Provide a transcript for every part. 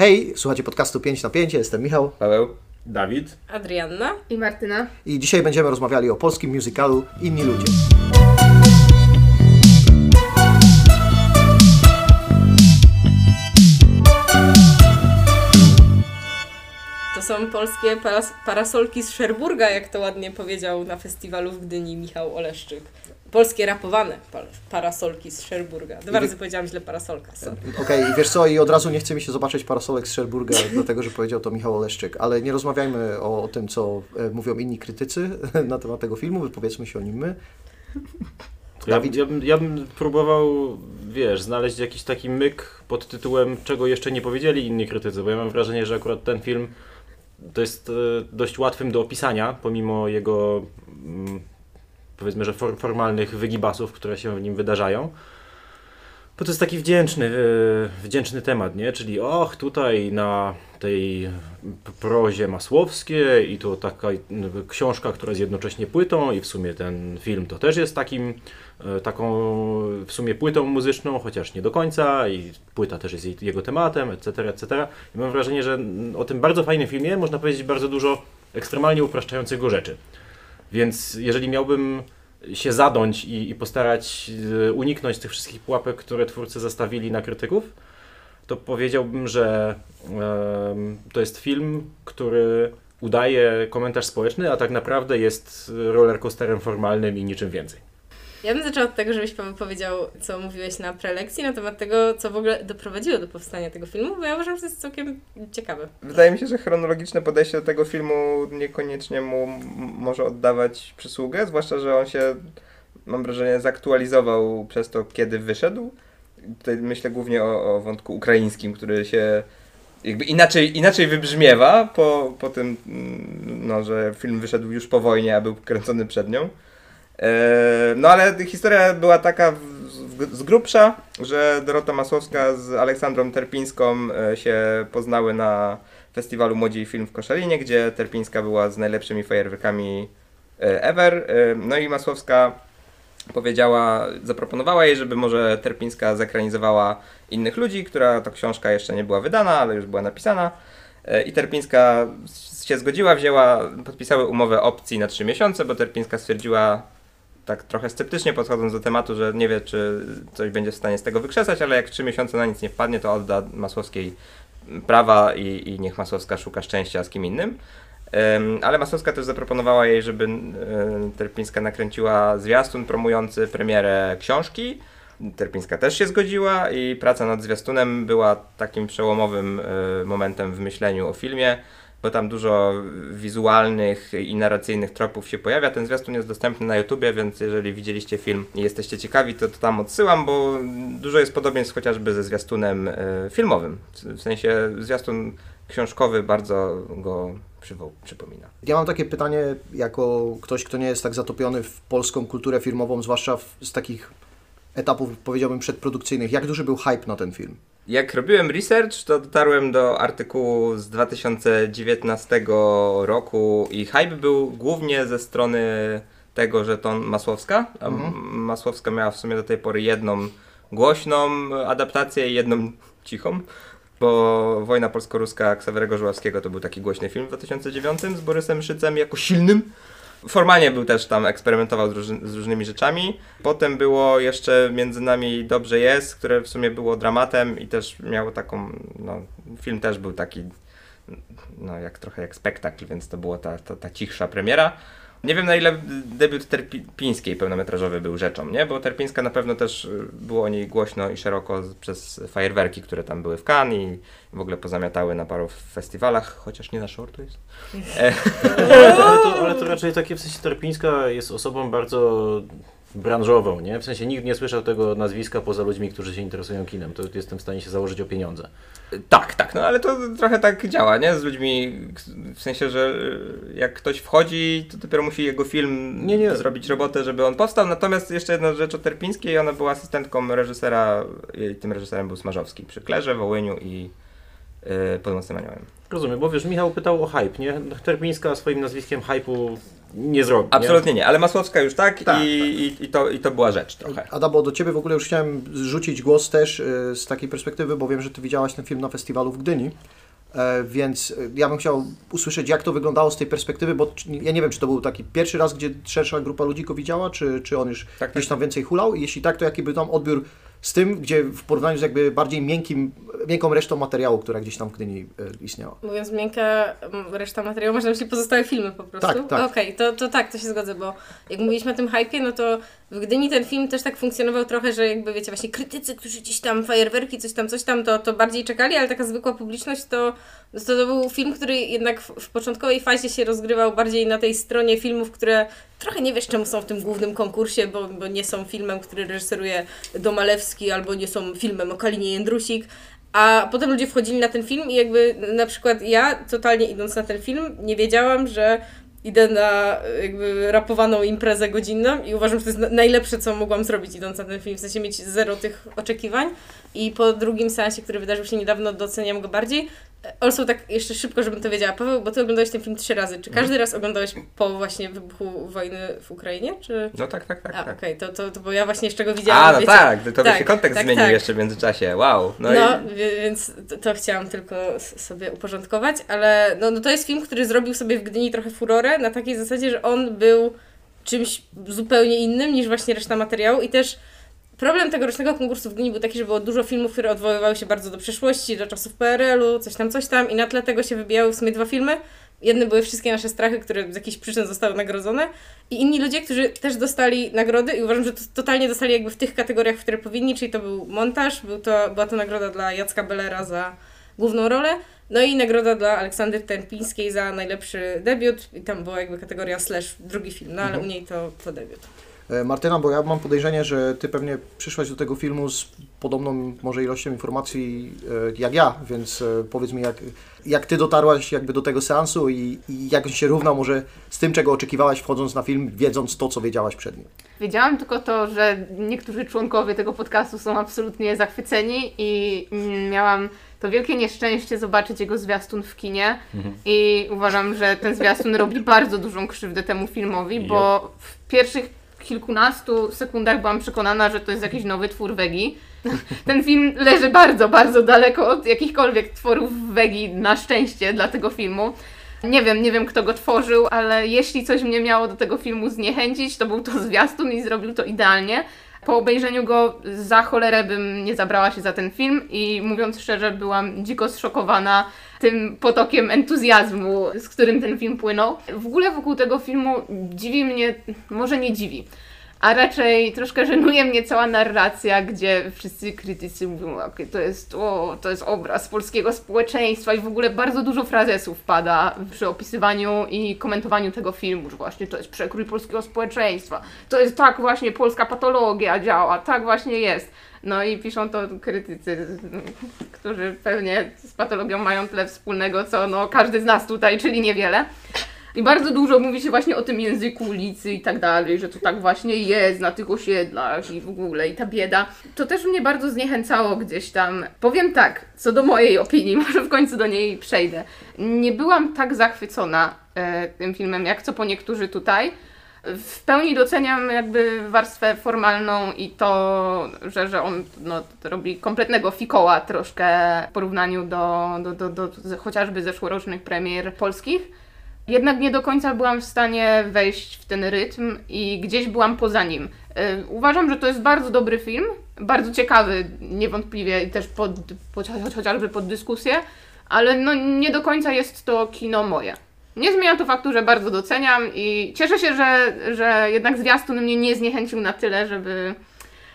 Hej, słuchajcie podcastu 5 na 5, jestem Michał Paweł. Dawid. Adrianna. I Martyna. i dzisiaj będziemy rozmawiali o polskim musicalu Inni Ludzie. To są polskie paras parasolki z Szerburga, jak to ładnie powiedział na festiwalu w Gdyni Michał Oleszczyk. Polskie rapowane pa parasolki z Szerburga. Dwa razy powiedziałam źle parasolka. Okej, i wiesz co, i od razu nie chce mi się zobaczyć parasolek z Szerburga, dlatego że powiedział to Michał Oleszczyk, ale nie rozmawiajmy o, o tym, co e, mówią inni krytycy na temat tego filmu, wypowiedzmy się o nim my. Ja, ja, bym, ja bym próbował, wiesz, znaleźć jakiś taki myk pod tytułem czego jeszcze nie powiedzieli inni krytycy, bo ja mam wrażenie, że akurat ten film to jest e, dość łatwym do opisania, pomimo jego mm, powiedzmy, że for, formalnych wygibasów, które się w nim wydarzają. Bo to jest taki wdzięczny, e, wdzięczny temat, nie? Czyli och, tutaj na tej prozie masłowskiej i to taka książka, która jest jednocześnie płytą i w sumie ten film to też jest takim, e, taką w sumie płytą muzyczną, chociaż nie do końca i płyta też jest jego tematem, etc., etc. I mam wrażenie, że o tym bardzo fajnym filmie można powiedzieć bardzo dużo ekstremalnie upraszczających go rzeczy. Więc jeżeli miałbym się zadąć i, i postarać e, uniknąć tych wszystkich pułapek, które twórcy zastawili na krytyków, to powiedziałbym, że to jest film, który udaje komentarz społeczny, a tak naprawdę jest rollercoasterem formalnym i niczym więcej. Ja bym zaczęła od tego, żebyś Paweł powiedział, co mówiłeś na prelekcji na temat tego, co w ogóle doprowadziło do powstania tego filmu, bo ja uważam, że to jest całkiem ciekawe. Wydaje mi się, że chronologiczne podejście do tego filmu niekoniecznie mu może oddawać przysługę, zwłaszcza, że on się, mam wrażenie, zaktualizował przez to, kiedy wyszedł. Tutaj myślę głównie o, o wątku ukraińskim, który się jakby inaczej, inaczej wybrzmiewa po, po tym, mm, no, że film wyszedł już po wojnie, a był kręcony przed nią. E, No ale historia była taka z grubsza, że Dorota Masłowska z Aleksandrą Terpińską e, się poznały na festiwalu Młodzi Film w Koszalinie, gdzie Terpińska była z najlepszymi fajerwerkami e, ever. No i Masłowska powiedziała, zaproponowała jej, żeby może Terpińska zekranizowała innych ludzi, która to książka jeszcze nie była wydana, ale już była napisana. I Terpińska się zgodziła, wzięła, podpisały umowę opcji na 3 miesiące, bo Terpińska stwierdziła tak trochę sceptycznie podchodząc do tematu, że nie wie, czy coś będzie w stanie z tego wykrzesać, ale jak 3 miesiące na nic nie wpadnie, to odda Masłowskiej prawa i, i niech Masłowska szuka szczęścia z kim innym. Ale Masłowska też zaproponowała jej, żeby Terpińska nakręciła zwiastun promujący premierę książki. Terpińska też się zgodziła i praca nad zwiastunem była takim przełomowym e, momentem w myśleniu o filmie, bo tam dużo wizualnych i narracyjnych tropów się pojawia. Ten zwiastun jest dostępny na YouTubie, więc jeżeli widzieliście film i jesteście ciekawi, to, to tam odsyłam, bo dużo jest podobieństw chociażby ze zwiastunem e, filmowym. W sensie zwiastun książkowy bardzo go przywo- przypomina. Ja mam takie pytanie, jako ktoś, kto nie jest tak zatopiony w polską kulturę filmową, zwłaszcza w, z takich etapów, powiedziałbym, przedprodukcyjnych. Jak duży był hype na ten film? Jak robiłem research, to dotarłem do artykułu z 2019 roku i hype był głównie ze strony tego, że to Masłowska. A Mhm. Masłowska miała w sumie do tej pory jedną głośną adaptację i jedną cichą. Bo Wojna Polsko-Ruska Ksawerego Żuławskiego to był taki głośny film w 2009 z Borysem Szycem jako silnym. Formalnie był też tam, eksperymentował z, z różnymi rzeczami. Potem było jeszcze Między nami Dobrze jest, które w sumie było dramatem i też miało taką, no, film też był taki, no, jak trochę jak spektakl, więc to była ta, ta, ta cichsza premiera. Nie wiem na ile debiut Terpińskiej pełnometrażowy był rzeczą, nie? Bo Terpińska na pewno też y, było o niej głośno i szeroko przez fajerwerki, które tam były w Cannes i w ogóle pozamiatały na paru festiwalach, chociaż nie na shortlist. E, Ale to, ale to raczej takie w sensie Terpińska jest osobą bardzo branżową, nie? W sensie nikt nie słyszał tego nazwiska poza ludźmi, którzy się interesują kinem. To jestem w stanie się założyć o pieniądze. Tak, tak, no ale to trochę tak działa, nie? Z ludźmi, w sensie, że y, jak ktoś wchodzi, to dopiero musi jego film Nie, nie. zrobić robotę, żeby on powstał. Natomiast jeszcze jedna rzecz o Terpińskiej, ona była asystentką reżysera, tym reżyserem był Smarzowski przy Klerze, Wołyniu i y, Pod Mocnym Aniołem. Rozumiem, bo wiesz, Michał pytał o hype, nie? Terpińska swoim nazwiskiem hype'u nie zrobi. nie? Absolutnie nie, ale Masłowska już tak, Tak, i, I, i, to, i to była rzecz trochę. Ada, bo do Ciebie w ogóle już chciałem rzucić głos też y, z takiej perspektywy, bo wiem, że Ty widziałaś ten film na festiwalu w Gdyni. E, Więc y, ja bym chciał usłyszeć, jak to wyglądało z tej perspektywy, bo ja nie wiem, czy to był taki pierwszy raz, gdzie szersza grupa ludzi go widziała, czy, czy on już Tak, gdzieś tak. tam więcej hulał. I jeśli tak, to jaki był tam odbiór z tym, gdzie w porównaniu z jakby bardziej miękkim, miękką resztą materiału, która gdzieś tam w Gdyni e, istniała. Mówiąc miękka reszta materiału, można myśleć pozostałe filmy po prostu. Tak, tak. Okej, to, to tak, to się zgodzę, bo jak mówiliśmy o tym hypie, no to w Gdyni ten film też tak funkcjonował trochę, że jakby wiecie, właśnie krytycy, którzy gdzieś tam fajerwerki, coś tam, coś tam, to, to bardziej czekali, ale taka zwykła publiczność to, to, to był film, który jednak w, w początkowej fazie się rozgrywał bardziej na tej stronie filmów, które trochę nie wiesz czemu są w tym głównym konkursie, bo, bo nie są filmem, który reżyseruje Domalewski, albo nie są filmem o Kalinie Jędrusik, a potem ludzie wchodzili na ten film i jakby na przykład ja totalnie idąc na ten film nie wiedziałam, że idę na jakby rapowaną imprezę godzinną i uważam, że to jest na- najlepsze, co mogłam zrobić idąc na ten film, w sensie mieć zero tych oczekiwań i po drugim seansie, który wydarzył się niedawno, doceniam go bardziej. Also tak jeszcze szybko, żebym to wiedziała. Paweł, bo ty oglądałeś ten film trzy razy. Czy każdy raz oglądałeś po właśnie wybuchu wojny w Ukrainie, czy... No tak, tak, tak. A, tak. okej, to, to, to bo ja właśnie jeszcze go widziałam. A, no wiecie. tak, to, by Tak, się kontekst tak, zmienił tak. jeszcze w międzyczasie. Wow. No, No, i więc to, to chciałam tylko sobie uporządkować, ale no, no to jest film, który zrobił sobie w Gdyni trochę furorę na takiej zasadzie, że on był czymś zupełnie innym niż właśnie reszta materiału i też problem tegorocznego konkursu w Gdyni był taki, że było dużo filmów, które odwoływały się bardzo do przeszłości, do czasów PRL-u, coś tam, coś tam i na tle tego się wybijały w sumie dwa filmy. Jedne były Wszystkie nasze strachy, które z jakichś przyczyn zostały nagrodzone i inni ludzie, którzy też dostali nagrody i uważam, że to totalnie dostali jakby w tych kategoriach, w które powinni, czyli to był montaż, był to, była to nagroda dla Jacka Bellera za główną rolę, no i nagroda dla Aleksandry Terpińskiej za najlepszy debiut i tam była jakby kategoria slash drugi film, no ale u niej to, to debiut. E, Martyna, bo ja mam podejrzenie, że Ty pewnie przyszłaś do tego filmu z podobną może ilością informacji e, jak ja, więc e, powiedz mi, jak, jak Ty dotarłaś jakby do tego seansu i, i jak się równał może z tym, czego oczekiwałaś wchodząc na film, wiedząc to, co wiedziałaś przed nim. Wiedziałam tylko to, że niektórzy członkowie tego podcastu są absolutnie zachwyceni i mm, miałam to wielkie nieszczęście zobaczyć jego zwiastun w kinie i uważam, że ten zwiastun robi bardzo dużą krzywdę temu filmowi, bo w pierwszych kilkunastu sekundach byłam przekonana, że to jest jakiś nowy twór Wegi. Ten film leży bardzo, bardzo daleko od jakichkolwiek tworów Wegi, na szczęście dla tego filmu. Nie wiem, nie wiem kto go tworzył, ale jeśli coś mnie miało do tego filmu zniechęcić, to był to zwiastun i zrobił to idealnie. Po obejrzeniu go za cholerę bym nie zabrała się za ten film i mówiąc szczerze, byłam dziko zszokowana tym potokiem entuzjazmu, z którym ten film płynął. W ogóle wokół tego filmu dziwi mnie, może nie dziwi, a raczej troszkę żenuje mnie cała narracja, gdzie wszyscy krytycy mówią, okay, to, jest, o, to jest obraz polskiego społeczeństwa i w ogóle bardzo dużo frazesów pada przy opisywaniu i komentowaniu tego filmu, że właśnie to jest przekrój polskiego społeczeństwa, to jest tak właśnie polska patologia działa, tak właśnie jest. No i piszą to krytycy, którzy pewnie z patologią mają tyle wspólnego, co no, każdy z nas tutaj, czyli niewiele. I bardzo dużo mówi się właśnie o tym języku ulicy i tak dalej, że to tak właśnie jest na tych osiedlach i w ogóle i ta bieda. To też mnie bardzo zniechęcało gdzieś tam. Powiem tak, co do mojej opinii, może w końcu do niej przejdę. Nie byłam tak zachwycona e, tym filmem, jak co po niektórzy tutaj. W pełni doceniam jakby warstwę formalną i to, że, że on no, robi kompletnego fikoła troszkę w porównaniu do, do, do, do, chociażby zeszłorocznych premier polskich. Jednak nie do końca byłam w stanie wejść w ten rytm i gdzieś byłam poza nim. Yy, Uważam, że to jest bardzo dobry film, bardzo ciekawy, niewątpliwie i też pod, chociażby pod dyskusję, ale no nie do końca jest to kino moje. Nie zmienia to faktu, że bardzo doceniam i cieszę się, że, że jednak zwiastun mnie nie zniechęcił na tyle, żeby,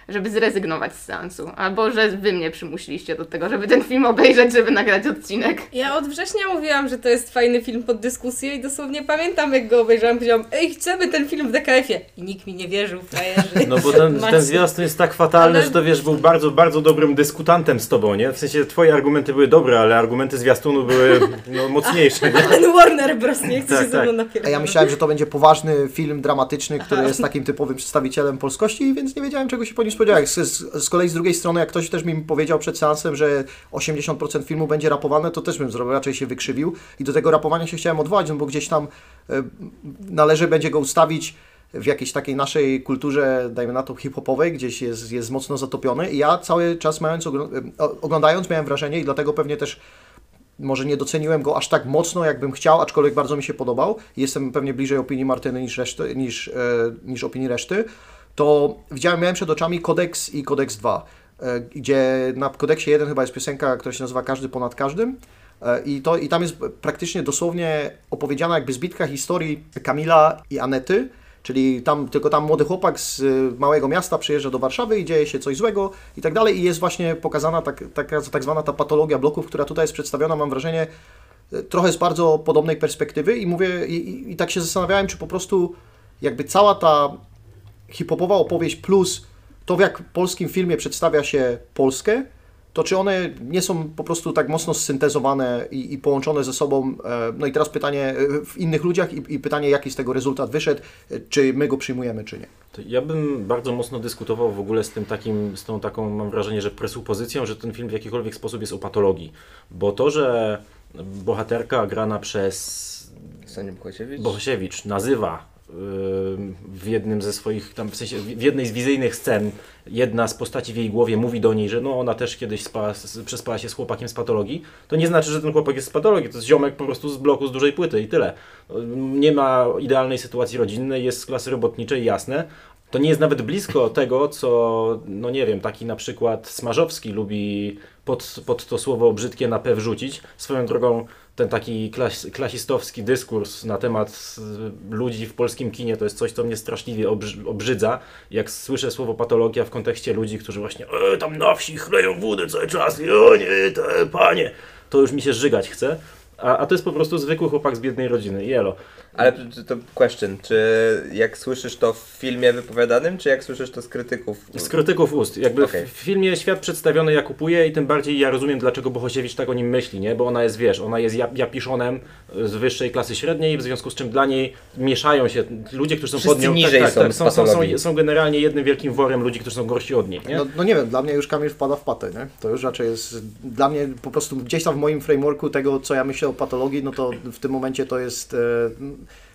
żeby zrezygnować z seansu. Albo że wy mnie przymusiliście do tego, żeby ten film obejrzeć, żeby nagrać odcinek. Ja od września mówiłam, że to jest fajny film pod dyskusję i dosłownie pamiętam, jak go obejrzałam, powiedziałam, ej, chcemy ten film w DKF-ie. I nikt mi nie wierzył, frajerzy. No bo ten, ten zwiastun jest tak fatalny, Ale- że to wiesz, był bardzo, bardzo dobrym dyskutantem z tobą, nie? W sensie twoje argumenty były dobre, ale argumenty zwiastunu były no, mocniejsze, nie? Ten Warner Bros. nie chce Tak, się ze mną tak. napierać. A ja myślałem, że to będzie poważny film dramatyczny, który jest takim typowym przedstawicielem polskości, więc nie wiedziałem, czego się po nim jak z, z, kolei z drugiej strony, jak ktoś też mi powiedział przed seansem, że 80% filmu będzie rapowane, to też bym zrobił, raczej się wykrzywił. I do tego rapowania się chciałem odwołać, no bo gdzieś tam e, należy będzie go ustawić w jakiejś takiej naszej kulturze, dajmy na to hip-hopowej, gdzieś jest, jest mocno zatopiony i ja cały czas mając, e, oglądając miałem wrażenie i dlatego pewnie też może nie doceniłem go aż tak mocno, jakbym chciał, aczkolwiek bardzo mi się podobał. Jestem pewnie bliżej opinii Martyny niż, reszty, niż, e, niż opinii reszty. To widziałem, miałem przed oczami Kodeks i Kodeks 2, e, gdzie na Kodeksie 1 chyba jest piosenka, która się nazywa Każdy ponad każdym. E, I, to, I tam jest praktycznie dosłownie opowiedziana jakby zbitka historii Kamila i Anety, Czyli tam, tylko tam młody chłopak z y, małego miasta przyjeżdża do Warszawy i dzieje się coś złego i tak dalej. I jest właśnie pokazana tak, taka tak zwana ta patologia bloków, która tutaj jest przedstawiona, mam wrażenie, trochę z bardzo podobnej perspektywy. I mówię, i, i, i tak się zastanawiałem, czy po prostu jakby cała ta hip-hopowa opowieść plus to, w jak w polskim filmie przedstawia się Polskę, to czy one nie są po prostu tak mocno syntezowane i, i połączone ze sobą? E, No i teraz pytanie e, w innych ludziach i, i pytanie, jaki z tego rezultat wyszedł, e, czy my go przyjmujemy, czy nie. To ja bym bardzo mocno dyskutował w ogóle z tym takim, z tą taką, mam wrażenie, że presupozycją, że ten film w jakikolwiek sposób jest o patologii. Bo to, że bohaterka grana przez Buchosiewicz? Bohosiewicz nazywa w jednym ze swoich, tam w sensie w jednej z wizyjnych scen, jedna z postaci w jej głowie mówi do niej, że no ona też kiedyś spała, przespała się z chłopakiem z patologii, to nie znaczy, że ten chłopak jest z patologii, to jest ziomek po prostu z bloku z dużej płyty i tyle. Nie ma idealnej sytuacji rodzinnej, jest z klasy robotniczej, jasne. To nie jest nawet blisko tego, co, no nie wiem, taki na przykład Smarzowski lubi pod, pod to słowo brzydkie na P wrzucić. Swoją drogą ten taki klas, klasistowski dyskurs na temat ludzi w polskim kinie to jest coś, co mnie straszliwie obrzy, obrzydza. Jak słyszę słowo patologia w kontekście ludzi, którzy właśnie e, tam na wsi chleją wódę cały czas i o nie, te panie, to już mi się żygać chce. A, a to jest po prostu zwykły chłopak z biednej rodziny, jelo. Ale to- to question, czy jak słyszysz to w filmie wypowiadanym, czy jak słyszysz to z krytyków? Z krytyków ust. Jakby Okej. w filmie świat przedstawiony ja kupuję i tym bardziej ja rozumiem, dlaczego Bohosiewicz tak o nim myśli, nie? Bo ona jest, wiesz, ona jest ja- japiszonem z wyższej klasy średniej, w związku z czym dla niej mieszają się ludzie, którzy są Wszyscy pod nią. niżej tak, tak, są tak, są, są, są generalnie jednym wielkim worem ludzi, którzy są gorsi od niej, nie? No, no nie wiem, dla mnie już Kamil wpada w patę, nie? To już raczej jest, dla mnie po prostu gdzieś tam w moim frameworku tego, co ja myślę o patologii, no to w tym momencie to jest... E,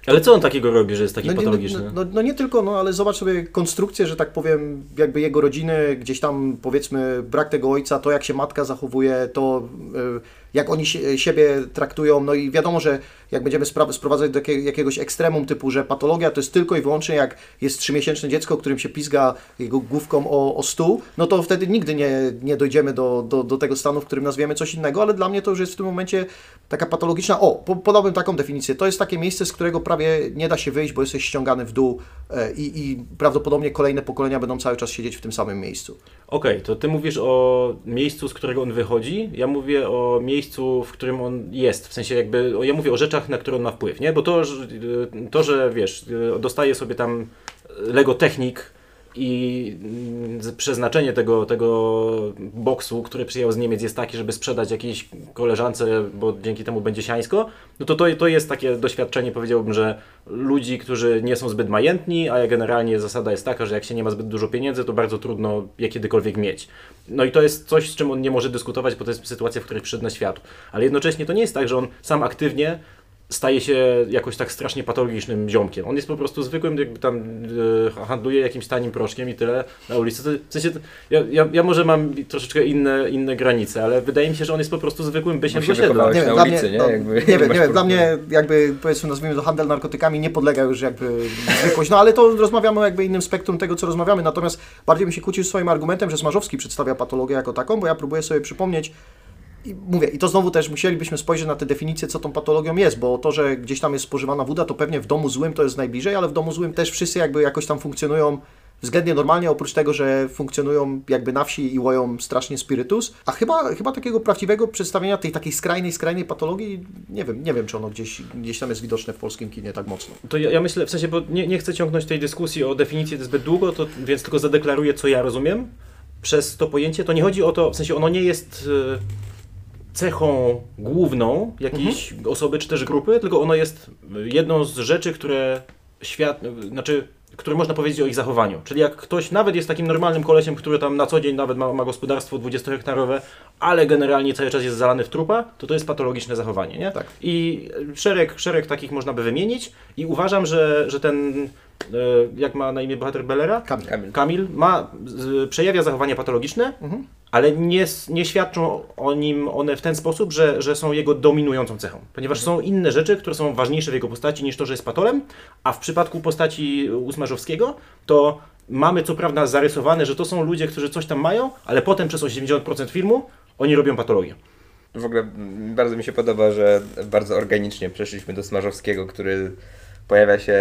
Ale co on takiego robi, że jest taki no, patologiczny? No, no, no nie tylko, no ale zobacz sobie konstrukcję, że tak powiem, jakby jego rodziny, gdzieś tam powiedzmy brak tego ojca, to jak się matka zachowuje, to y, jak oni siebie traktują, no i wiadomo, że jak będziemy sprowadzać do jakie- jakiegoś ekstremum typu, że patologia to jest tylko i wyłącznie jak jest trzymiesięczne dziecko, którym się pizga jego główką o, o stół, no to wtedy nigdy nie, nie dojdziemy do, do, do tego stanu, w którym nazwiemy coś innego, ale dla mnie to już jest w tym momencie taka patologiczna, o, po, podałbym taką definicję, to jest takie miejsce, z którego prawie nie da się wyjść, bo jesteś ściągany w dół e, i, i prawdopodobnie kolejne pokolenia będą cały czas siedzieć w tym samym miejscu. Okej, to ty mówisz o miejscu, z którego on wychodzi, ja mówię o miejscu, w którym on jest, w sensie jakby, ja mówię o rzeczach, na które on ma wpływ, nie? Bo to, to, że wiesz, dostaje sobie tam Lego Technik i mm, przeznaczenie tego, tego boksu, który przyjechał z Niemiec jest taki, żeby sprzedać jakiejś koleżance, bo dzięki temu będzie siańsko, no to, to to jest takie doświadczenie, powiedziałbym, że ludzi, którzy nie są zbyt majętni, a generalnie zasada jest taka, że jak się nie ma zbyt dużo pieniędzy, to bardzo trudno je kiedykolwiek mieć. No i to jest coś, z czym on nie może dyskutować, bo to jest sytuacja, w której przyszedł na świat. Ale jednocześnie to nie jest tak, że on sam aktywnie staje się jakoś tak strasznie patologicznym ziomkiem. On jest po prostu zwykłym, jakby tam e, handluje jakimś tanim proszkiem i tyle na ulicy. W sensie, ja, ja, ja może mam troszeczkę inne, inne granice, ale wydaje mi się, że on jest po prostu zwykłym bysiem z osiedla. wychowałeś na dla ulicy, mnie, nie? no, Jakby nie nie wiem, nie wiem, dla mnie jakby powiedzmy nazwijmy to handel narkotykami nie podlega już jakby zwykłość, no ale to rozmawiamy o jakby innym spektrum tego, co rozmawiamy, natomiast bardziej bym się kłócił z swoim argumentem, że Smarzowski przedstawia patologię jako taką, bo ja próbuję sobie przypomnieć i mówię, i to znowu też musielibyśmy spojrzeć na tę definicję, co tą patologią jest, bo to, że gdzieś tam jest spożywana woda, to pewnie w domu złym to jest najbliżej, ale w domu złym też wszyscy jakby jakoś tam funkcjonują względnie normalnie, oprócz tego, że funkcjonują jakby na wsi i łoją strasznie spirytus, a chyba, chyba takiego prawdziwego przedstawienia tej takiej skrajnej, skrajnej patologii, nie wiem, nie wiem, czy ono gdzieś, gdzieś tam jest widoczne w polskim kinie tak mocno. To ja, ja myślę, w sensie, bo nie, nie chcę ciągnąć tej dyskusji o definicję zbyt długo, to, więc tylko zadeklaruję, co ja rozumiem przez to pojęcie. To nie chodzi o to, w sensie ono nie jest e, cechą główną jakiejś osoby czy też grupy, tylko ono jest jedną z rzeczy, które świat, znaczy który można powiedzieć o ich zachowaniu. Czyli jak ktoś nawet jest takim normalnym kolesiem, który tam na co dzień nawet ma, ma gospodarstwo 20-hektarowe, ale generalnie cały czas jest zalany w trupa, to to jest patologiczne zachowanie, nie? Tak. I szereg, szereg takich można by wymienić i uważam, że, że ten, e, jak ma na imię bohater Bellera? Kamil. Kamil. Kamil ma, przejawia zachowania patologiczne, Mhm. Ale nie, nie świadczą o nim one w ten sposób, że, że są jego dominującą cechą. Ponieważ są inne rzeczy, które są ważniejsze w jego postaci niż to, że jest patolem, a w przypadku postaci Usmarzowskiego to mamy co prawda zarysowane, że to są ludzie, którzy coś tam mają, ale potem przez 80% filmu oni robią patologię. W ogóle bardzo mi się podoba, że bardzo organicznie przeszliśmy do Smarzowskiego, który pojawia się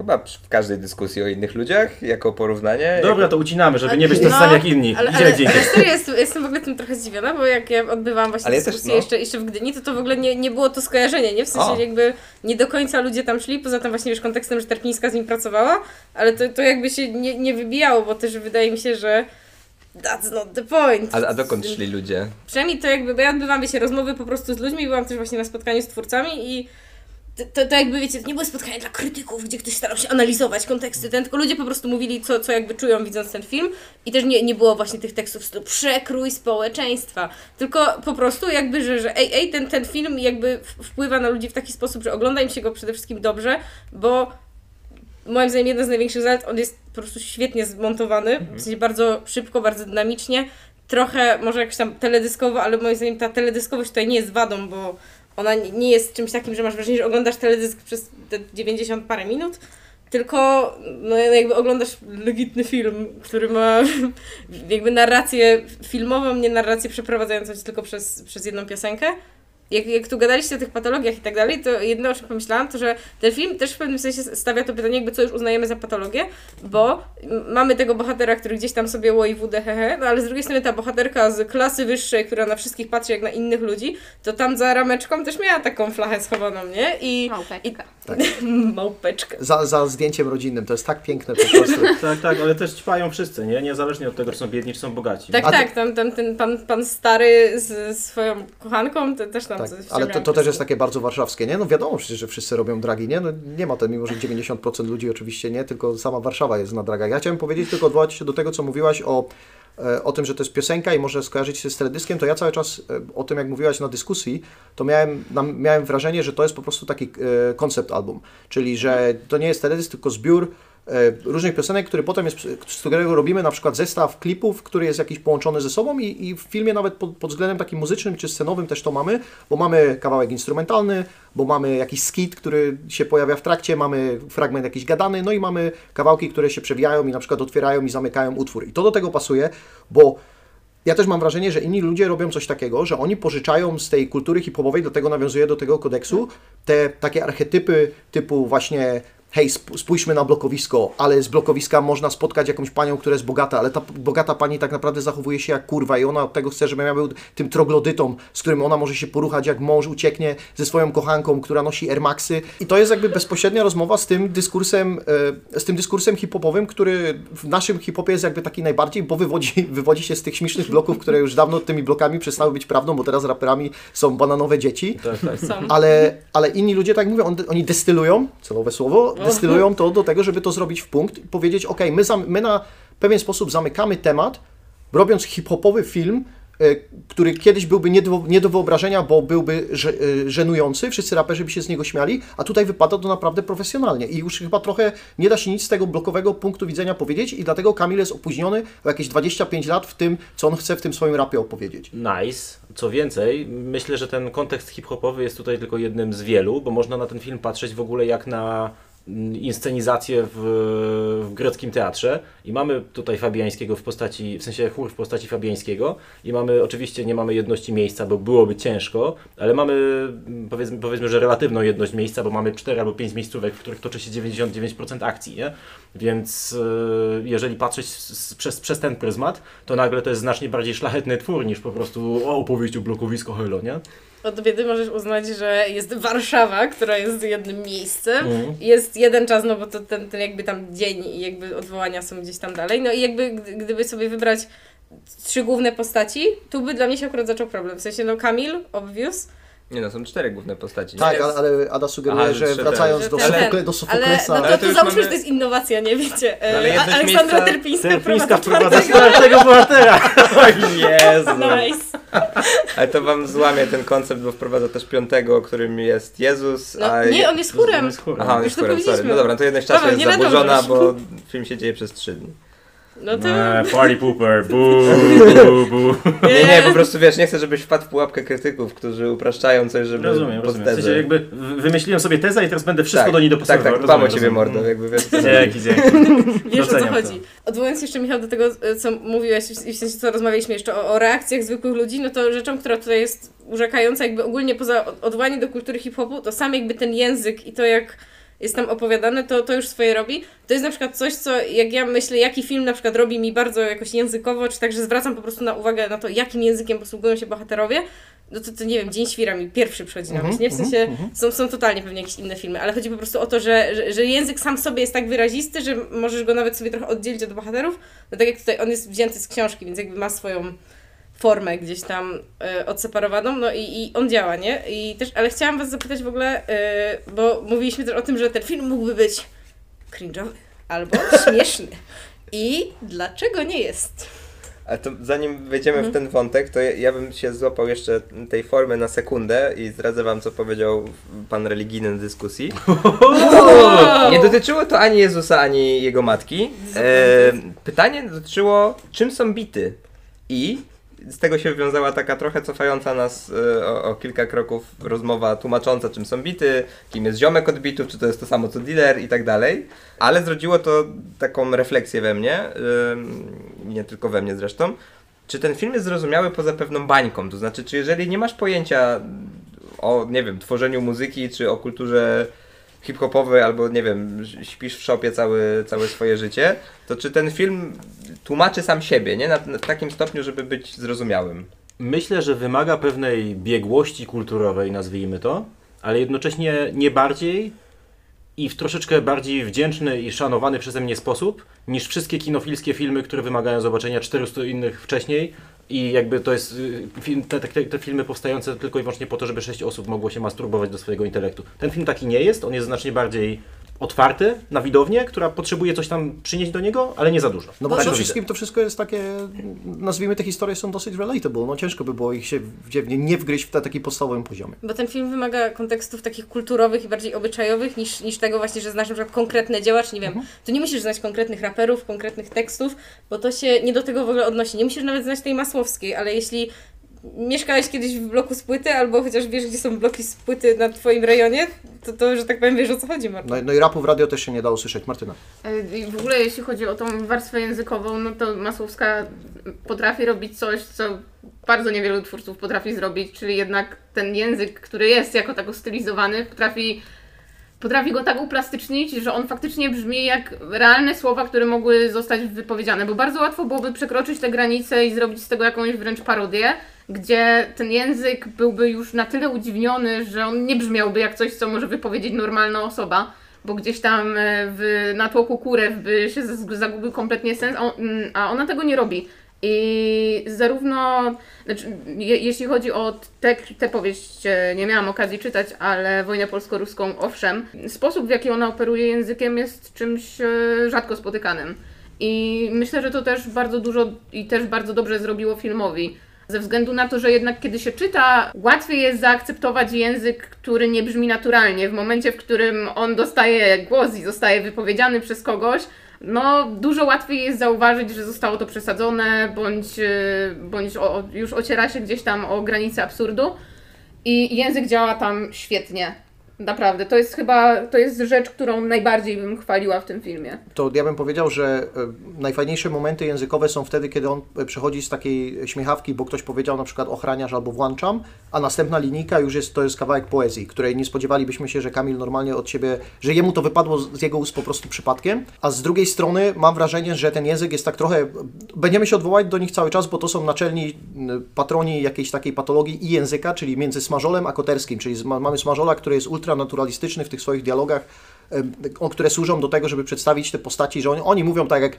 chyba przy- w każdej dyskusji o innych ludziach, jako porównanie. Dobra, to ucinamy, żeby nie być No, sami jak inni. Ale, ale, serio, jestem, jestem w ogóle tym trochę zdziwiona, bo jak ja odbywałam właśnie Ale ja też, dyskusję no. jeszcze, jeszcze w Gdyni, to to w ogóle nie, nie było to skojarzenie, nie? W sensie O. jakby nie do końca ludzie tam szli, poza tym właśnie wiesz kontekstem, że Terpińska z nim pracowała, ale to, to jakby się nie, nie wybijało, bo też wydaje mi się, że that's not the point. A, a dokąd szli ludzie? Przynajmniej to jakby, bo ja odbywam, wiecie, rozmowy po prostu z ludźmi, byłam też właśnie na spotkaniu z twórcami i to, to, jakby, wiecie, to nie były spotkania dla krytyków, gdzie ktoś starał się analizować konteksty, ten, tylko ludzie po prostu mówili, co, co jakby czują widząc ten film. I też nie, nie było właśnie tych tekstów stylu przekrój społeczeństwa, tylko po prostu jakby, że, że ej, ej, ten, ten film jakby wpływa na ludzi w taki sposób, że ogląda im się go przede wszystkim dobrze, bo moim zdaniem jeden z największych zalet, on jest po prostu świetnie zmontowany, w sensie bardzo szybko, bardzo dynamicznie, trochę może jakoś tam teledyskowo, ale moim zdaniem ta teledyskowość tutaj nie jest wadą, bo ona nie- jest czymś takim, że masz wrażenie, że oglądasz teledysk przez te 90 parę minut, tylko no, jakby oglądasz legitny film, który ma jakby narrację filmową, nie narrację przeprowadzającą się tylko przez, przez jedną piosenkę. Jak, jak tu gadaliście o tych patologiach i tak dalej, to jedno o czym pomyślałam, to że ten film też w pewnym sensie stawia to pytanie, jakby co już uznajemy za patologię, bo mamy tego bohatera, który gdzieś tam sobie łoi wódę, hehe, no ale z drugiej strony ta bohaterka z klasy wyższej, która na wszystkich patrzy jak na innych ludzi, to tam za rameczką też miała taką flachę schowaną, nie? I Małpeczka. małpeczkę. Za, za zdjęciem rodzinnym, to jest tak piękne po prostu. Tak, tak, ale też ćpają wszyscy, nie? Niezależnie od tego, czy są biedni, czy są bogaci. Tak, A ty- tak, tam, tam ten pan, pan stary z swoją kochanką to też tam Tak, ale to, to też jest takie bardzo warszawskie, nie? No wiadomo przecież, że wszyscy robią dragi, nie? No nie ma to, mimo że 90% ludzi oczywiście nie, tylko sama Warszawa jest na dragach. Ja chciałem powiedzieć, tylko odwołać się do tego, co mówiłaś o, e, o tym, że to jest piosenka i może skojarzyć się z teledyskiem, to ja cały czas e, o tym, jak mówiłaś na dyskusji, to miałem, miałem wrażenie, że to jest po prostu taki e, koncept album, czyli że to nie jest teledysk, tylko zbiór różnych piosenek, który potem jest, z którego robimy na przykład zestaw klipów, który jest jakiś połączony ze sobą i, i w filmie nawet pod, pod względem takim muzycznym czy scenowym też to mamy, bo mamy kawałek instrumentalny, bo mamy jakiś skit, który się pojawia w trakcie, mamy fragment jakiś gadany, no i mamy kawałki, które się przewijają i na przykład otwierają i zamykają utwór. I to do tego pasuje, bo ja też mam wrażenie, że inni ludzie robią coś takiego, że oni pożyczają z tej kultury hip-hopowej, dlatego nawiązuję do tego kodeksu, te takie archetypy typu właśnie hej, sp- spójrzmy na blokowisko, ale z blokowiska można spotkać jakąś panią, która jest bogata, ale ta bogata pani tak naprawdę zachowuje się jak kurwa i ona od tego chce, żebym ja był tym troglodytą, z którym ona może się poruchać, jak mąż ucieknie ze swoją kochanką, która nosi Air Maxy. I to jest jakby bezpośrednia rozmowa z tym dyskursem, e, z tym dyskursem hip-hopowym, który w naszym hip-hopie jest jakby taki najbardziej, bo wywodzi, wywodzi się z tych śmiesznych bloków, które już dawno tymi blokami przestały być prawdą, bo teraz raperami są bananowe dzieci. Tak, tak. Ale, ale inni ludzie tak mówią, on, oni destylują, celowe słowo, destylują to do tego, żeby to zrobić w punkt i powiedzieć, ok, my, zam, my na pewien sposób zamykamy temat, robiąc hip-hopowy film, y, który kiedyś byłby nie do, nie do wyobrażenia, bo byłby że, y, żenujący, wszyscy raperzy by się z niego śmiali, a tutaj wypada to naprawdę profesjonalnie i już chyba trochę nie da się nic z tego blokowego punktu widzenia powiedzieć i dlatego Kamil jest opóźniony o jakieś 25 lat w tym, co on chce w tym swoim rapie opowiedzieć. Nice. Co więcej, myślę, że ten kontekst hip-hopowy jest tutaj tylko jednym z wielu, bo można na ten film patrzeć w ogóle jak na inscenizację w, w greckim teatrze i mamy tutaj Fabiańskiego w postaci, w sensie chór w postaci Fabiańskiego i mamy, oczywiście nie mamy jedności miejsca, bo byłoby ciężko, ale mamy mm, powiedzmy, powiedzmy że relatywną jedność miejsca, bo mamy 4 albo 5 miejscówek, w których toczy się 99% akcji, nie? Więc e, jeżeli patrzeć przez, przez ten pryzmat, to nagle to jest znacznie bardziej szlachetny twór niż po prostu o, opowieść o blokowisko Helo, nie? Od biedy możesz uznać, że jest Warszawa, która jest jednym miejscem. Mhm. Jest jeden czas, no bo to ten, ten jakby tam dzień i jakby odwołania są gdzieś tam dalej. No i jakby gdy- gdyby sobie wybrać trzy główne postaci, tu by dla mnie się akurat zaczął problem. W sensie, no Kamil, obvious, Nie no, są cztery główne postaci. Tak, nie? ale, ale Ada sugeruje, Aha, że że wracając Że do, ten- Sofokle, do Ale Sofoklesa... no to, Ale to to załóżmy, mamy- że to jest innowacja, nie wiecie. No, ale E, jedno z Aleksandra miejsca- Terpińska, Terpińska wprowadza czwartego bohatera. Jezu. Nice. Ale to wam złamie ten koncept, bo wprowadza też piątego, którym jest Jezus, No, a... nie, on jest chórem. Aha, on Już jest chórem, sorry. No dobra, to jedność czasu jest zaburzona, bo film się dzieje przez trzy dni. No to... Eee, party pooper, bu, bu, bu. Nie, nie, po prostu wiesz, nie chcę, żebyś wpadł w pułapkę krytyków, którzy upraszczają coś, żeby Rozumiem, pod rozumiem. W sensie jakby wymyśliłem sobie tezę i teraz będę wszystko tak, do niej Tak, dopasowywał. tak, dbam o ciebie mordo, jakby wiesz. co- Dzięki, dzięki. Wiesz o co chodzi. Odwołując jeszcze Michał do tego, e, co mówiłeś, w sensie co rozmawialiśmy jeszcze o, o reakcjach zwykłych ludzi, no to rzeczą, która tutaj jest urzekająca jakby ogólnie poza od- odwołanie do kultury hip-hopu, to sam jakby ten język i to jak jest tam opowiadane, to, to już swoje robi. To jest na przykład coś, co jak ja myślę, jaki film na przykład robi mi bardzo jakoś językowo, czy tak, że zwracam po prostu na uwagę na to, jakim językiem posługują się bohaterowie, no to, to nie wiem, Dzień Świra mi pierwszy przychodzi na Mhm, myśl, nie? W sensie są, są totalnie pewnie jakieś inne filmy, ale chodzi po prostu o to, że, że, że język sam sobie jest tak wyrazisty, że możesz go nawet sobie trochę oddzielić od bohaterów. No tak jak tutaj, on jest wzięty z książki, więc jakby ma swoją formę gdzieś tam y, odseparowaną, no i, i on działa, nie? I też, ale chciałam was zapytać w ogóle, y, bo mówiliśmy też o tym, że ten film mógłby być cringe'owy albo śmieszny. I dlaczego nie jest? Ale to zanim wejdziemy Mhm. w ten wątek, to ja, ja bym się złapał jeszcze tej formy na sekundę i zdradzę wam, co powiedział pan religijny na dyskusji. Nie dotyczyło to ani Jezusa, ani jego matki. E, pytanie dotyczyło, czym są bity. I z tego się wywiązała taka trochę cofająca nas e, o, o kilka kroków rozmowa tłumacząca, czym są bity, kim jest ziomek od bitów, czy to jest to samo co dealer i tak dalej. Ale zrodziło to taką refleksję we mnie, ym, nie tylko we mnie zresztą. Czy ten film jest zrozumiały poza pewną bańką? To znaczy, czy jeżeli nie masz pojęcia o, nie wiem, tworzeniu muzyki, czy o kulturze hip-hopowej, albo nie wiem, śpisz w szopie całe, całe swoje życie, to czy ten film tłumaczy sam siebie, nie? Na, na takim stopniu, żeby być zrozumiałym. Myślę, że wymaga pewnej biegłości kulturowej, nazwijmy to, ale jednocześnie nie bardziej i w troszeczkę bardziej wdzięczny i szanowany przeze mnie sposób niż wszystkie kinofilskie filmy, które wymagają zobaczenia 400 innych wcześniej i jakby to jest y, film, te, te, te filmy powstające tylko i wyłącznie po to, żeby 6 osób mogło się masturbować do swojego intelektu. Ten film taki nie jest, on jest znacznie bardziej otwarty na widownię, która potrzebuje coś tam przynieść do niego, ale nie za dużo. No bo Tak przede wszystkim to wszystko jest takie, nazwijmy te historie są dosyć relatable, no ciężko by było ich się w- nie, nie wgryźć w te takim podstawowym poziomie. Bo ten film wymaga kontekstów takich kulturowych i bardziej obyczajowych niż, niż tego właśnie, że znasz na przykład konkretne dzieła, czy nie wiem, tu nie musisz znać konkretnych raperów, konkretnych tekstów, bo to się nie do tego w ogóle odnosi. Nie musisz nawet znać tej Masłowskiej, ale jeśli mieszkałeś kiedyś w bloku z płyty, albo chociaż wiesz, gdzie są bloki z płyty na twoim rejonie, to, to że tak powiem, wiesz o co chodzi, Marta. No, i- no i rapu w radio też się nie da usłyszeć. Martyna. E, I w ogóle jeśli chodzi o tą warstwę językową, no to Masłowska potrafi robić coś, co bardzo niewielu twórców potrafi zrobić, czyli jednak ten język, który jest jako tak stylizowany, potrafi, potrafi go tak uplastycznić, że on faktycznie brzmi jak realne słowa, które mogły zostać wypowiedziane, bo bardzo łatwo byłoby przekroczyć te granice i zrobić z tego jakąś wręcz parodię, gdzie ten język byłby już na tyle udziwniony, że on nie brzmiałby jak coś, co może wypowiedzieć normalna osoba bo gdzieś tam e, w natłoku kurew by się zagubił kompletnie sens, mm, a ona tego nie robi. I zarówno, znaczy, je, jeśli chodzi o tę te powieść, e, nie miałam okazji czytać, ale Wojnę Polsko-Ruską, owszem, sposób w jaki ona operuje językiem jest czymś e, rzadko spotykanym. I myślę, że to też bardzo dużo i też bardzo dobrze zrobiło filmowi. Ze względu na to, że jednak kiedy się czyta, łatwiej jest zaakceptować język, który nie brzmi naturalnie. W momencie, w którym on dostaje głos i zostaje wypowiedziany przez kogoś, no dużo łatwiej jest zauważyć, że zostało to przesadzone, bądź, yy, bądź o, już ociera się gdzieś tam o granicę absurdu. I język działa tam świetnie. Naprawdę, to jest chyba, to jest rzecz, którą najbardziej bym chwaliła w tym filmie. To ja bym powiedział, że e, najfajniejsze momenty językowe są wtedy, kiedy on e, przechodzi z takiej śmiechawki, bo ktoś powiedział na przykład ochraniarz albo włączam, a następna linijka już jest, to jest kawałek poezji, której nie spodziewalibyśmy się, że Kamil normalnie od siebie, że jemu to wypadło z jego ust po prostu przypadkiem, a z drugiej strony mam wrażenie, że ten język jest tak trochę, będziemy się odwołać do nich cały czas, bo to są naczelni patroni jakiejś takiej patologii i języka, czyli między Smażolem a Koterskim, czyli mamy Smażola, który jest ultranaturalistyczny w tych swoich dialogach, które służą do tego, żeby przedstawić te postaci, że oni, oni mówią tak jak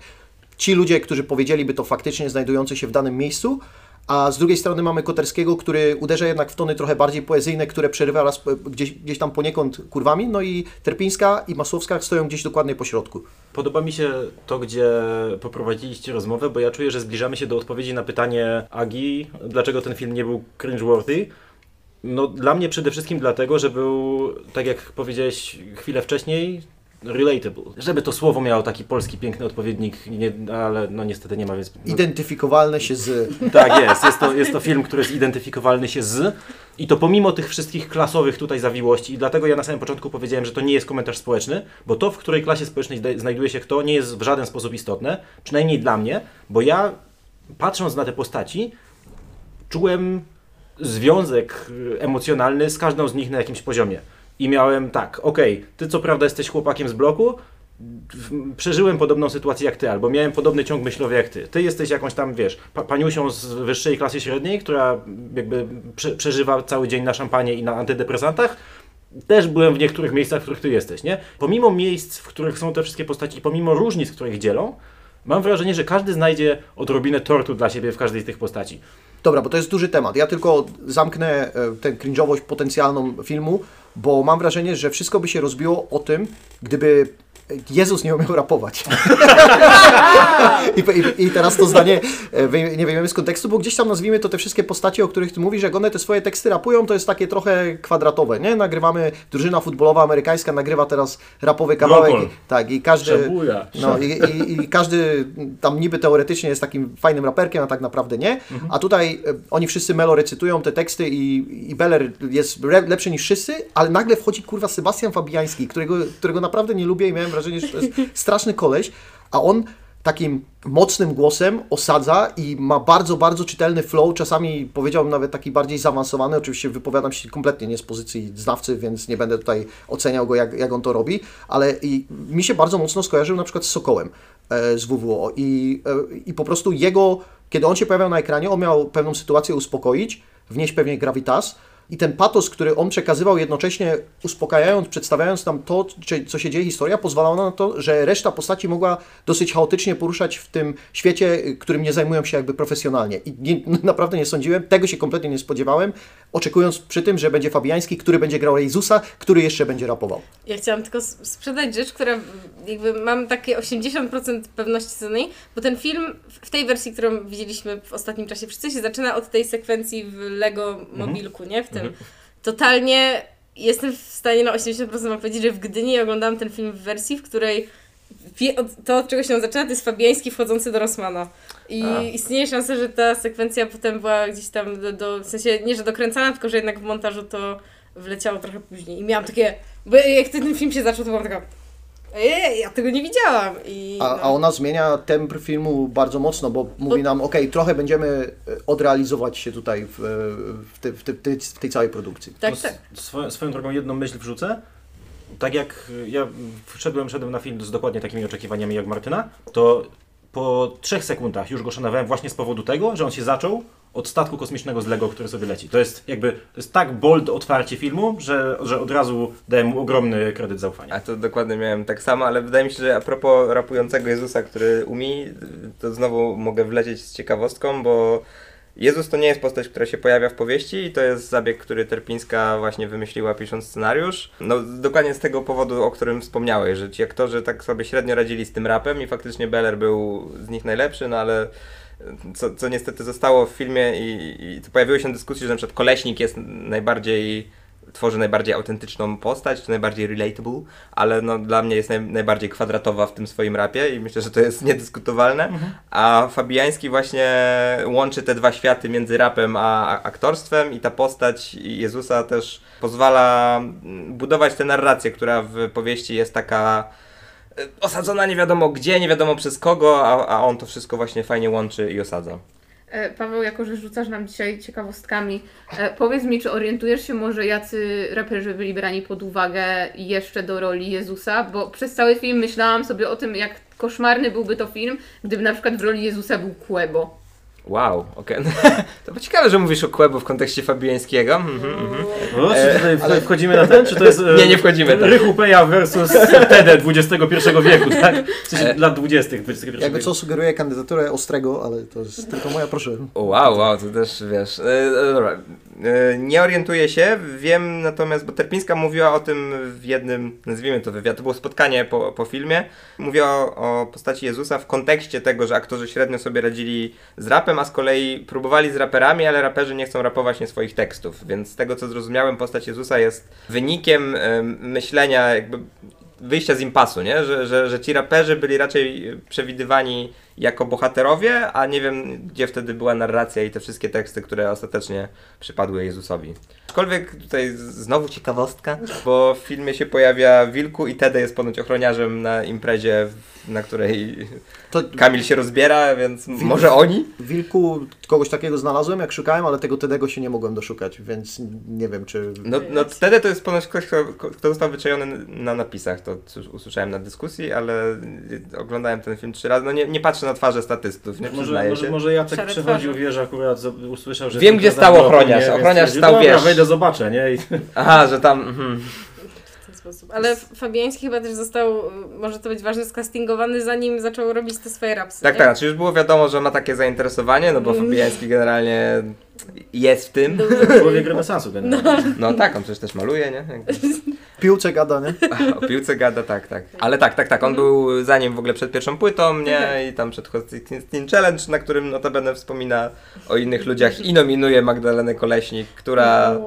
ci ludzie, którzy powiedzieliby to faktycznie znajdujący się w danym miejscu, a z drugiej strony mamy Koterskiego, który uderza jednak w tony trochę bardziej poezyjne, które przerywa raz, gdzieś, gdzieś tam poniekąd kurwami, no i Terpińska i Masłowska stoją gdzieś dokładnie po środku. Podoba mi się to, gdzie poprowadziliście rozmowę, bo ja czuję, że zbliżamy się do odpowiedzi na pytanie Agi, dlaczego ten film nie był cringeworthy. No dla mnie przede wszystkim dlatego, że był, tak jak powiedziałeś chwilę wcześniej, relatable. Żeby to słowo miało taki polski piękny odpowiednik, nie, ale no niestety nie ma, więc... Identyfikowalne się z... tak jest, jest to, jest to film, który jest identyfikowalny się z i to pomimo tych wszystkich klasowych tutaj zawiłości i dlatego ja na samym początku powiedziałem, że to nie jest komentarz społeczny, bo to w której klasie społecznej znajduje się kto nie jest w żaden sposób istotne, przynajmniej dla mnie, bo ja patrząc na te postaci czułem związek y, emocjonalny z każdą z nich na jakimś poziomie. I miałem tak, okej, ty co prawda jesteś chłopakiem z bloku, przeżyłem podobną sytuację jak ty, albo miałem podobny ciąg myślowy jak ty. Ty jesteś jakąś tam, wiesz, pa paniusią z wyższej klasy średniej, która jakby prze przeżywa cały dzień na szampanie i na antydepresantach. Też byłem w niektórych miejscach, w których ty jesteś, nie? Pomimo miejsc, w których są te wszystkie postaci, pomimo różnic, które ich dzielą, mam wrażenie, że każdy znajdzie odrobinę tortu dla siebie w każdej z tych postaci. Dobra, bo to jest duży temat. Ja tylko zamknę e, tę cringe'owość potencjalną filmu, bo mam wrażenie, że wszystko by się rozbiło o tym, gdyby Jezus nie umiał rapować. I, i, I teraz to zdanie e, nie wyjmiemy z kontekstu, bo gdzieś tam nazwijmy to te wszystkie postacie, o których ty mówisz, jak one te swoje teksty rapują, to jest takie trochę kwadratowe, nie? Nagrywamy, drużyna futbolowa amerykańska nagrywa teraz rapowy kawałek. Rokol. Tak, i każdy... No i, i, i każdy tam niby teoretycznie jest takim fajnym raperkiem, a tak naprawdę nie. A tutaj e, oni wszyscy melo recytują te teksty i, i Beller jest lepszy niż wszyscy, ale nagle wchodzi kurwa Sebastian Fabiański, którego, którego naprawdę nie lubię i miałem wrażenie, że to jest straszny koleś, a on takim mocnym głosem osadza i ma bardzo, bardzo czytelny flow, czasami powiedziałbym nawet taki bardziej zaawansowany, oczywiście wypowiadam się kompletnie nie z pozycji znawcy, więc nie będę tutaj oceniał go, jak, jak on to robi, ale mi się bardzo mocno skojarzył na przykład z Sokołem e, z WWO i, e, i po prostu jego, kiedy on się pojawiał na ekranie, on miał pewną sytuację uspokoić, wnieść pewnie gravitas, i ten patos, który on przekazywał jednocześnie uspokajając, przedstawiając nam to, co się dzieje historia, pozwalał na to, że reszta postaci mogła dosyć chaotycznie poruszać w tym świecie, y, którym nie zajmują się jakby profesjonalnie. I nie, naprawdę nie sądziłem, tego się kompletnie nie spodziewałem, oczekując przy tym, że będzie Fabiański, który będzie grał Jezusa, który jeszcze będzie rapował. Ja chciałam tylko sprzedać rzecz, która jakby mam takie 80% pewności co do niej, bo ten film w tej wersji, którą widzieliśmy w ostatnim czasie, wszyscy się zaczyna od tej sekwencji w Lego mobilku, nie? W tym. Totalnie jestem w stanie na 80% wam powiedzieć, że w Gdyni oglądałam ten film w wersji, w której to, od czego się on zaczyna, to jest Fabiański wchodzący do Rossmana. I A. istnieje szansa, że ta sekwencja potem była gdzieś tam do, do, w sensie nie, że dokręcana, tylko że jednak w montażu to wleciało trochę później. I miałam takie, bo jak ten film się zaczął, to byłam taka, ej, ja tego nie widziałam. I, A, no. a ona zmienia temp filmu bardzo mocno, bo mówi nam, okej, trochę będziemy e, odrealizować się tutaj w, e, w, te, w, te, w tej- w tej całej produkcji. Tak, No, tak. Swoją, swoją drogą jedną myśl wrzucę. Tak jak y, ja wszedłem, wszedłem na film z dokładnie takimi oczekiwaniami jak Martyna, to po trzech sekundach już go szanowałem właśnie z powodu tego, że on się zaczął od statku kosmicznego z Lego, który sobie leci. To jest jakby, to jest tak bold otwarcie filmu, że, że od razu dałem mu ogromny kredyt zaufania. A to dokładnie miałem tak samo, ale wydaje mi się, że a propos rapującego Jezusa, który umie, to znowu mogę wlecieć z ciekawostką, bo Jezus to nie jest postać, która się pojawia w powieści i to jest zabieg, który Terpińska właśnie wymyśliła pisząc scenariusz. No dokładnie z tego powodu, o którym wspomniałeś, że ci aktorzy tak sobie średnio radzili z tym rapem i faktycznie Beller był z nich najlepszy, no ale co, co niestety zostało w filmie i, i pojawiły się dyskusje, że na przykład Koleśnik jest najbardziej tworzy najbardziej autentyczną postać, czy najbardziej relatable, ale no, dla mnie jest naj, najbardziej kwadratowa w tym swoim rapie i myślę, że to jest niedyskutowalne. A Fabiański właśnie łączy te dwa światy między rapem a aktorstwem i ta postać Jezusa też pozwala budować tę narrację, która w powieści jest taka osadzona nie wiadomo gdzie, nie wiadomo przez kogo, a, a on to wszystko właśnie fajnie łączy i osadza. E, Paweł, jako że rzucasz nam dzisiaj ciekawostkami, e, powiedz mi, czy orientujesz się może, jacy raperzy byli brani pod uwagę jeszcze do roli Jezusa? Bo przez cały film myślałam sobie o tym, jak koszmarny byłby to film, gdyby na przykład w roli Jezusa był Quebo. Wow, okej. To ciekawe, że mówisz o Kłębu w kontekście fabiańskiego. Mhm, mhm. O, czy tutaj, tutaj wchodzimy na ten, czy to jest... e, Nie, nie wchodzimy, tak. Rychu Peja versus TD XXI wieku, tak? W sensie E, lat 20. XXI Jakby wieku. co sugeruje kandydaturę Ostrego, ale to jest tylko moja, proszę. O, Wow, wow, to też wiesz. E, e, dobra. E, nie orientuję się, wiem natomiast, bo Terpińska mówiła o tym w jednym, nazwijmy to wywiad, to było spotkanie po, po filmie. Mówiła o, o postaci Jezusa w kontekście tego, że aktorzy średnio sobie radzili z rapem, a z kolei próbowali z raperami, ale raperzy nie chcą rapować nie swoich tekstów. Więc z tego co zrozumiałem, postać Jezusa jest wynikiem em, myślenia jakby wyjścia z impasu, nie? Że, że, że ci raperzy byli raczej przewidywani jako bohaterowie, a nie wiem, gdzie wtedy była narracja i te wszystkie teksty, które ostatecznie przypadły Jezusowi. Aczkolwiek tutaj znowu ciekawostka, bo w filmie się pojawia Wilku i Tede jest ponoć ochroniarzem na imprezie, w- na której To Kamil się rozbiera, więc może oni? w Wilku kogoś takiego znalazłem, jak szukałem, ale tego Tedego się nie mogłem doszukać, więc nie wiem, czy... No, no Tede to jest ponoć ktoś, kto, kto został wyczajony na napisach, to usłyszałem na dyskusji, ale oglądałem ten film trzy razy, no nie, nie patrzę na twarze statystów, nie Może, przyznaję może, się. może Jacek Szare przechodził, wiesz, akurat usłyszał, że... Wiem, gdzie stał ochroniarz. Ochroniarz stał, dobra, wiesz. wejdę, zobaczę, nie? I... Aha, że tam... Mhm. Sposób. Ale Fabiański chyba też został, y, może to być ważne, skastingowany zanim zaczął robić te swoje rapsy. Tak, nie? tak, znaczy już było wiadomo, że ma takie zainteresowanie, no bo Mm. Fabiański generalnie jest w tym. Człowiek renesansu generalnie. No tak, on przecież też maluje, nie? Jakby. Piłce gada, nie? O piłce gada, tak, tak. Ale tak, tak, tak, on był zanim w ogóle przed pierwszą płytą, nie? Mhm. I tam przed 16 Challenge, na którym notabene wspomina o innych ludziach i nominuje Magdalenę Koleśnik, która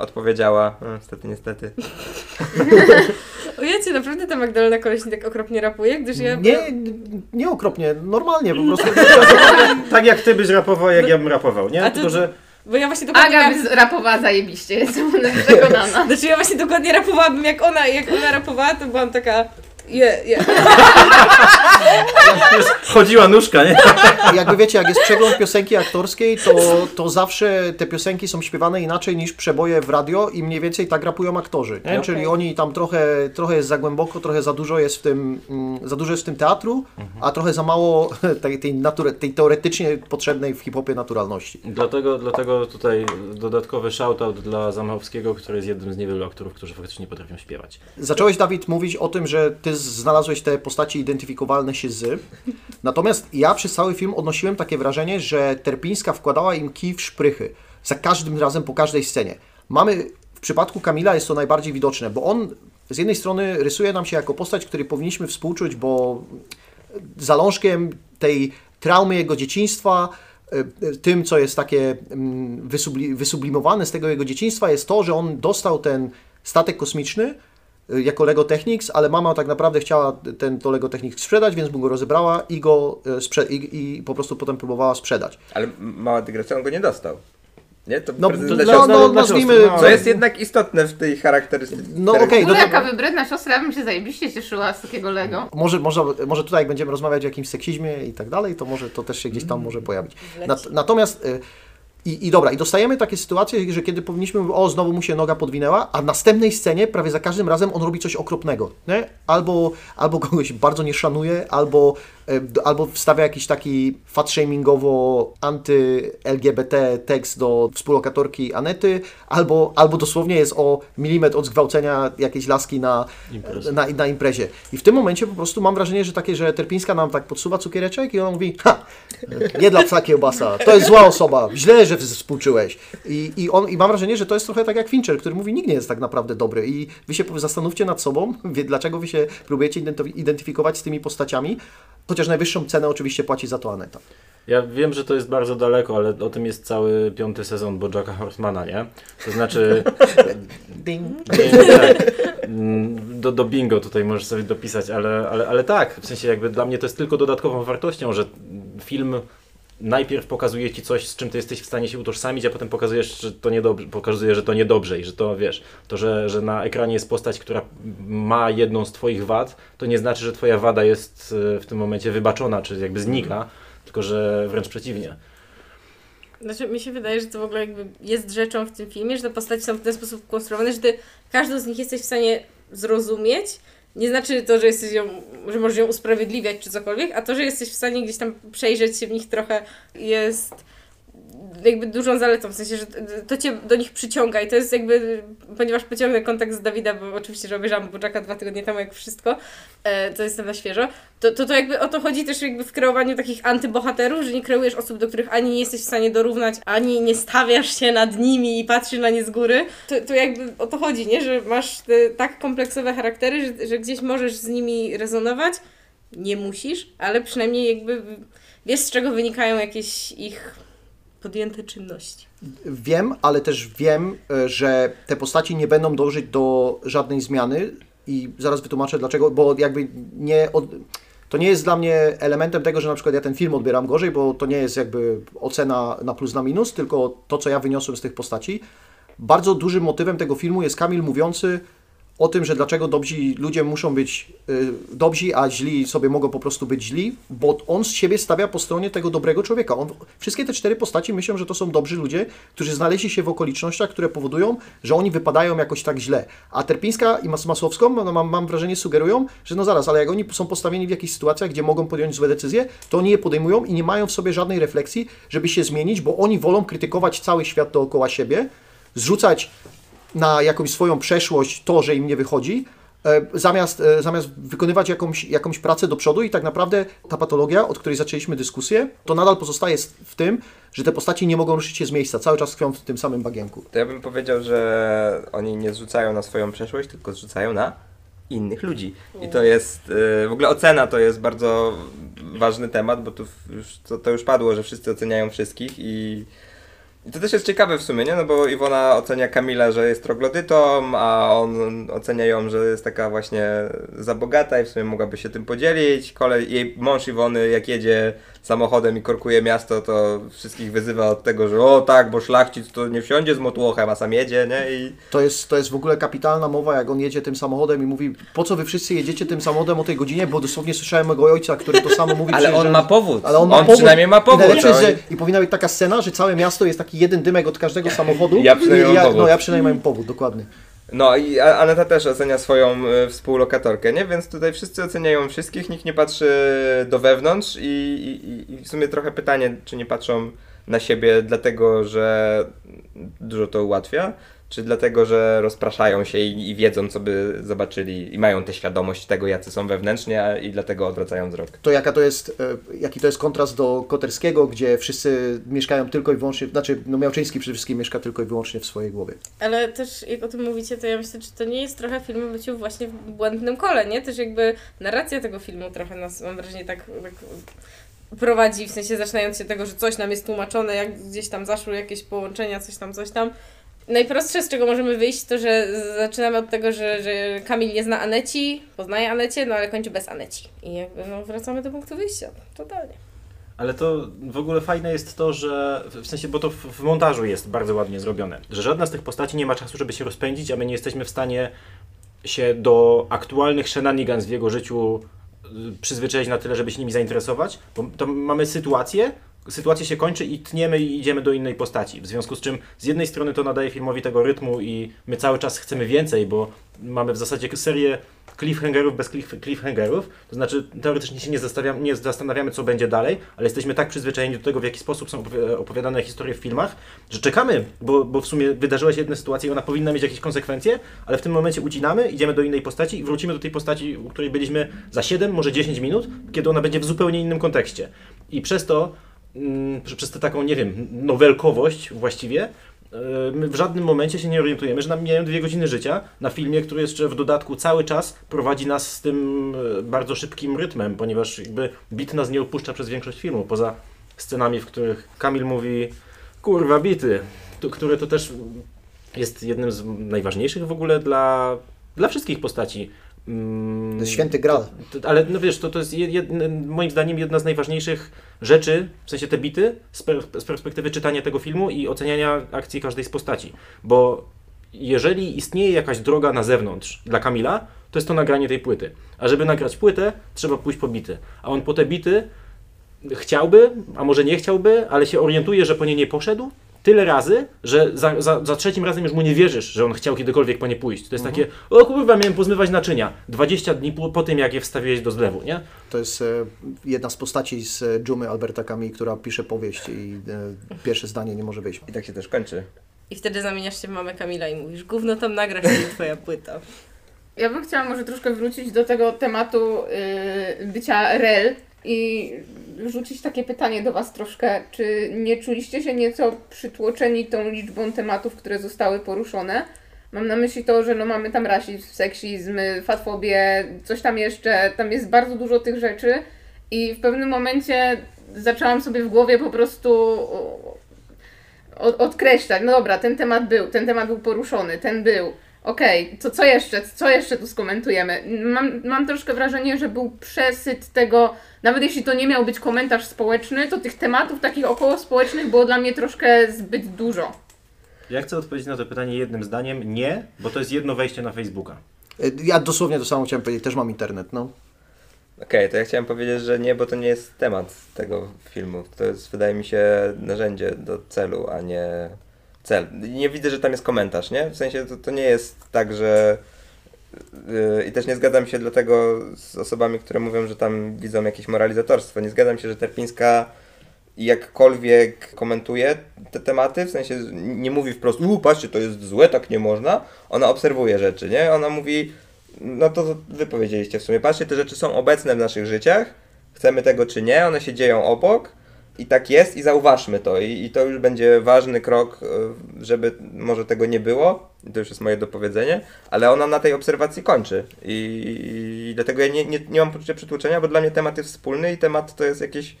odpowiedziała, no, niestety, niestety. O jacie, naprawdę ta Magdalena Koleśnik tak okropnie rapuje, gdyż ja... Nie, nie okropnie, normalnie po prostu. Tak jak ty byś rapował, jak ja bym rapował, nie? A to- Tylko, że Bo ja właśnie dokładnie... Aga by rapowała zajebiście, jestem przekonana. Znaczy ja właśnie dokładnie rapowałabym jak ona, jak ona rapowała, to byłam taka... Je, je. chodziła nóżka, nie? Jakby wiecie, jak jest przegląd piosenki aktorskiej, to, to zawsze te piosenki są śpiewane inaczej niż przeboje w radio i mniej więcej tak rapują aktorzy. Nie? Okej. Czyli oni tam trochę, trochę jest za głęboko, trochę za dużo jest w tym, mm, za dużo jest w tym teatru, a trochę za mało tej, tej, nature, tej teoretycznie potrzebnej w hip-hopie naturalności. Dlatego, dlatego tutaj dodatkowy shoutout dla Zamachowskiego, który jest jednym z niewielu aktorów, którzy faktycznie potrafią śpiewać. Zacząłeś, Dawid, mówić o tym, że ty znalazłeś te postaci identyfikowalne się z. Natomiast ja przez cały film odnosiłem takie wrażenie, że Terpińska wkładała im kij w szprychy. Za każdym razem, po każdej scenie. Mamy, w przypadku Kamila jest to najbardziej widoczne, bo on z jednej strony rysuje nam się jako postać, której powinniśmy współczuć, bo zalążkiem tej traumy jego dzieciństwa, y, tym, co jest takie mm, wysubli, wysublimowane z tego jego dzieciństwa, jest to, że on dostał ten statek kosmiczny jako Lego Technics, ale mama tak naprawdę chciała ten to Lego Technics sprzedać, więc mu go rozebrała i go y, sprze- i, i po prostu potem próbowała sprzedać. Ale mała dygresja, on go nie dostał. Nie? To No, prezydent no, no, no, nazwijmy... no. Co jest jednak istotne w tej charakterystyce. No okej, ogóle do- jaka wybredna siostra, ja bym się zajebiście cieszyła z takiego Lego. Może, może, może tutaj, jak będziemy rozmawiać o jakimś seksizmie i tak dalej, to może to też się gdzieś tam może pojawić. Nat, natomiast y, i, i dobra, i dostajemy takie sytuacje, że kiedy powinniśmy o, znowu mu się noga podwinęła, a w następnej scenie prawie za każdym razem on robi coś okropnego, nie? Albo, albo kogoś bardzo nie szanuje, albo, albo wstawia jakiś taki fat-shamingowo anty-LGBT tekst do współlokatorki Anety, albo, albo dosłownie jest o milimetr od zgwałcenia jakiejś laski na, na, na imprezie. I w tym momencie po prostu mam wrażenie, że takie, że Terpińska nam tak podsuwa cukiereczek i ona mówi, ha, nie dla psa kiełbasa, to jest zła osoba, źle, że współczułeś. I, i, on, I mam wrażenie, że to jest trochę tak jak Fincher, który mówi, nikt nie jest tak naprawdę dobry i wy się zastanówcie nad sobą, dlaczego wy się próbujecie identyf- identyfikować z tymi postaciami, chociaż najwyższą cenę oczywiście płaci za to Aneta. Ja wiem, że to jest bardzo daleko, ale o tym jest cały piąty sezon Bojacka Horsemana, nie? To znaczy... Ding. Nie, tak. Do, do bingo tutaj możesz sobie dopisać, ale, ale, ale tak, w sensie jakby dla mnie to jest tylko dodatkową wartością, że film najpierw pokazuje ci coś, z czym ty jesteś w stanie się utożsamić, a potem pokazujesz, że to niedobrze, pokazuje, że to niedobrze i że to wiesz, to, że, że na ekranie jest postać, która ma jedną z twoich wad, to nie znaczy, że twoja wada jest e, w tym momencie wybaczona, czy jakby znika, tylko że wręcz przeciwnie. Znaczy, mi się wydaje, że to w ogóle jakby jest rzeczą w tym filmie, że te postaci są w ten sposób konstruowane, że ty każdą z nich jesteś w stanie zrozumieć, nie znaczy to, że jesteś ją, że możesz ją usprawiedliwiać czy cokolwiek, a to, że jesteś w stanie gdzieś tam przejrzeć się w nich trochę jest jakby dużą zaletą, w sensie, że to cię do nich przyciąga i to jest jakby, ponieważ pociągnę kontakt z Dawida, bo oczywiście, że obejrzałam Boczaka dwa tygodnie temu, jak wszystko, e, to jestem na świeżo, to, to, to jakby o to chodzi też jakby w kreowaniu takich antybohaterów, że nie kreujesz osób, do których ani nie jesteś w stanie dorównać, ani nie stawiasz się nad nimi i patrzysz na nie z góry, to, to jakby o to chodzi, nie? Że masz te tak kompleksowe charaktery, że, że gdzieś możesz z nimi rezonować, nie musisz, ale przynajmniej jakby wiesz, z czego wynikają jakieś ich podjęte czynności. Wiem, ale też wiem, e, że te postaci nie będą dążyć do żadnej zmiany i zaraz wytłumaczę dlaczego, bo jakby nie... Od... To nie jest dla mnie elementem tego, że na przykład ja ten film odbieram gorzej, bo to nie jest jakby ocena na plus, na minus, tylko to, co ja wyniosłem z tych postaci. Bardzo dużym motywem tego filmu jest Kamil mówiący o tym, że dlaczego dobrzy ludzie muszą być y, dobrzy, a źli sobie mogą po prostu być źli, bo on z siebie stawia po stronie tego dobrego człowieka. On, wszystkie te cztery postaci myślą, że to są dobrzy ludzie, którzy znaleźli się w okolicznościach, które powodują, że oni wypadają jakoś tak źle. A Terpińska i Mas Masłowską, no, mam, mam wrażenie, sugerują, że no zaraz, ale jak oni są postawieni w jakichś sytuacjach, gdzie mogą podjąć złe decyzje, to oni je podejmują i nie mają w sobie żadnej refleksji, żeby się zmienić, bo oni wolą krytykować cały świat dookoła siebie, zrzucać na jakąś swoją przeszłość to, że im nie wychodzi, e, zamiast, e, zamiast wykonywać jakąś, jakąś pracę do przodu i tak naprawdę ta patologia, od której zaczęliśmy dyskusję, to nadal pozostaje w tym, że te postaci nie mogą ruszyć się z miejsca, cały czas tkwią w tym samym bagienku. To ja bym powiedział, że oni nie zrzucają na swoją przeszłość, tylko zrzucają na innych ludzi. I to jest, e, w ogóle ocena to jest bardzo ważny temat, bo tu już, to, to już padło, że wszyscy oceniają wszystkich i i to też jest ciekawe w sumie, nie? No bo Iwona ocenia Kamila, że jest troglodytą, a on ocenia ją, że jest taka właśnie za bogata i w sumie mogłaby się tym podzielić. Kolej, jej mąż Iwony, jak jedzie samochodem i korkuje miasto, to wszystkich wyzywa od tego, że o tak, bo szlachcic to nie wsiądzie z motłochem, a sam jedzie, nie? I... To, jest, to jest w ogóle kapitalna mowa, jak on jedzie tym samochodem i mówi, po co wy wszyscy jedziecie tym samochodem o tej godzinie, bo dosłownie słyszałem mojego ojca, który to samo mówi. Ale on że- ma powód. Ale on, ma On powód. przynajmniej ma powód, I, jest, to że, I powinna być taka scena, że całe miasto jest taki jeden dymek od każdego samochodu. Ja przynajmniej mam powód. No ja przynajmniej mam powód, dokładnie. No i Aneta też ocenia swoją y, współlokatorkę, nie? Więc tutaj wszyscy oceniają wszystkich, nikt nie patrzy do wewnątrz i, i, i w sumie trochę pytanie, czy nie patrzą na siebie dlatego, że dużo to ułatwia, czy dlatego, że rozpraszają się i, i wiedzą, co by zobaczyli i mają tę świadomość tego, jacy są wewnętrznie a- i dlatego odwracają wzrok. To jaka to jest, e, jaki to jest kontrast do Koterskiego, gdzie wszyscy mieszkają tylko i wyłącznie, znaczy no Miałczyński przede wszystkim mieszka tylko i wyłącznie w swojej głowie. Ale też jak o tym mówicie, to ja myślę, czy to nie jest trochę film o byciu właśnie w błędnym kole, nie? Też jakby narracja tego filmu trochę nas, mam wrażenie, tak, tak prowadzi, w sensie zaczynając się tego, że coś nam jest tłumaczone, jak gdzieś tam zaszły jakieś połączenia, coś tam, coś tam. Najprostsze, z czego możemy wyjść, to że zaczynamy od tego, że, że Kamil nie zna Aneci, poznaje Anecie, no ale kończy bez Aneci. I jakby no, wracamy do punktu wyjścia, totalnie. Ale to w ogóle fajne jest to, że w sensie, bo to w, w montażu jest bardzo ładnie zrobione, że żadna z tych postaci nie ma czasu, żeby się rozpędzić, a my nie jesteśmy w stanie się do aktualnych shenanigans w jego życiu y, przyzwyczaić na tyle, żeby się nimi zainteresować, bo to mamy sytuację, sytuacja się kończy i tniemy i idziemy do innej postaci. W związku z czym z jednej strony to nadaje filmowi tego rytmu i my cały czas chcemy więcej, bo mamy w zasadzie serię cliffhangerów bez cliff, cliffhangerów, to znaczy teoretycznie się nie, zastanawiamy, nie zastanawiamy, co będzie dalej, ale jesteśmy tak przyzwyczajeni do tego, w jaki sposób są opowi- opowiadane historie w filmach, że czekamy, bo, bo w sumie wydarzyła się jedna sytuacja i ona powinna mieć jakieś konsekwencje, ale w tym momencie ucinamy, idziemy do innej postaci i wrócimy do tej postaci, u której byliśmy za 7, może 10 minut, kiedy ona będzie w zupełnie innym kontekście. I przez to, przez tę taką, nie wiem, nowelkowość właściwie, e, my w żadnym momencie się nie orientujemy, że nam mijają dwie godziny życia na filmie, który jeszcze w dodatku cały czas prowadzi nas z tym e, bardzo szybkim rytmem, ponieważ jakby bit nas nie opuszcza przez większość filmu, poza scenami, w których Kamil mówi kurwa bity, to, które to też jest jednym z najważniejszych w ogóle dla, dla wszystkich postaci. Mm, To jest święty gral. to- Ale no wiesz, to, to jest moim zdaniem jedna z najważniejszych rzeczy, w sensie te bity, z, per, z perspektywy czytania tego filmu i oceniania akcji każdej z postaci. Bo jeżeli istnieje jakaś droga na zewnątrz dla Kamila, to jest to nagranie tej płyty. A żeby nagrać płytę, trzeba pójść po bity. A on po te bity chciałby, a może nie chciałby, ale się orientuje, że po nie nie poszedł, tyle razy, że za, za, za trzecim razem już mu nie wierzysz, że on chciał kiedykolwiek po nie pójść. To jest takie, o kurwa, miałem pozmywać naczynia. 20 dni po, po tym, jak je wstawiłeś do zlewu, nie? To jest e, jedna z postaci z e, Dżumy Alberta Kami, która pisze powieść i e, pierwsze zdanie nie może wyjść. I tak się też kończy. I wtedy zamieniasz się w mamę Kamila i mówisz, gówno tam nagrasz, to twoja płyta. Ja bym chciała może troszkę wrócić do tego tematu yy, bycia rel i rzucić takie pytanie do Was troszkę. Czy nie czuliście się nieco przytłoczeni tą liczbą tematów, które zostały poruszone? Mam na myśli to, że no mamy tam rasizm, seksizm, fatfobię, coś tam jeszcze. Tam jest bardzo dużo tych rzeczy i w pewnym momencie zaczęłam sobie w głowie po prostu od, odkreślać. No dobra, ten temat był, ten temat był poruszony, ten był. Okej, to co jeszcze, co jeszcze tu skomentujemy? Mam, mam troszkę wrażenie, że był przesyt tego, nawet jeśli to nie miał być komentarz społeczny, to tych tematów takich około społecznych było dla mnie troszkę zbyt dużo. Ja chcę odpowiedzieć na to pytanie jednym zdaniem. Nie, bo to jest jedno wejście na Facebooka. E, Ja dosłownie to samo chciałem powiedzieć, też mam internet, no. Okej, to ja chciałem powiedzieć, że nie, bo to nie jest temat tego filmu. To jest, wydaje mi się, narzędzie do celu, a nie cel. Nie widzę, że tam jest komentarz, nie? W sensie to, to nie jest tak, że. Yy, I też nie zgadzam się dlatego z osobami, które mówią, że tam widzą jakieś moralizatorstwo. Nie zgadzam się, że Terpińska jakkolwiek komentuje te tematy, w sensie nie mówi wprost, u patrzcie, to jest złe, tak nie można. Ona obserwuje rzeczy, nie? Ona mówi, no to wy powiedzieliście w sumie, patrzcie, te rzeczy są obecne w naszych życiach, chcemy tego czy nie, one się dzieją obok i tak jest i zauważmy to. I, i to już będzie ważny krok, y, żeby może tego nie było, to już jest moje dopowiedzenie, ale ona na tej obserwacji kończy. I, i dlatego ja nie, nie, nie mam poczucia przytłoczenia, bo dla mnie temat jest wspólny i temat to jest jakieś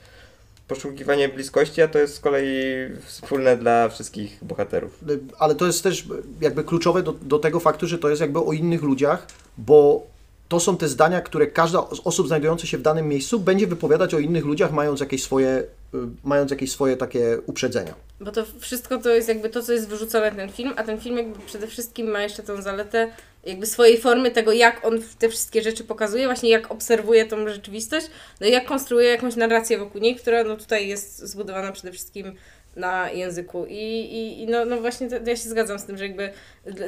poszukiwanie bliskości, a to jest z kolei wspólne dla wszystkich bohaterów. E, Ale to jest też jakby kluczowe do, do tego faktu, że to jest jakby o innych ludziach, bo to są te zdania, które każda z osób znajdujących się w danym miejscu będzie wypowiadać o innych ludziach, mając jakieś swoje, y, mając jakieś swoje takie uprzedzenia. Bo to wszystko to jest jakby to, co jest wyrzucone w ten film, a ten film jakby przede wszystkim ma jeszcze tą zaletę jakby swojej formy tego, jak on te wszystkie rzeczy pokazuje, właśnie jak obserwuje tą rzeczywistość, no i jak konstruuje jakąś narrację wokół niej, która no tutaj jest zbudowana przede wszystkim na języku i, i, i no, no właśnie ja się zgadzam z tym, że jakby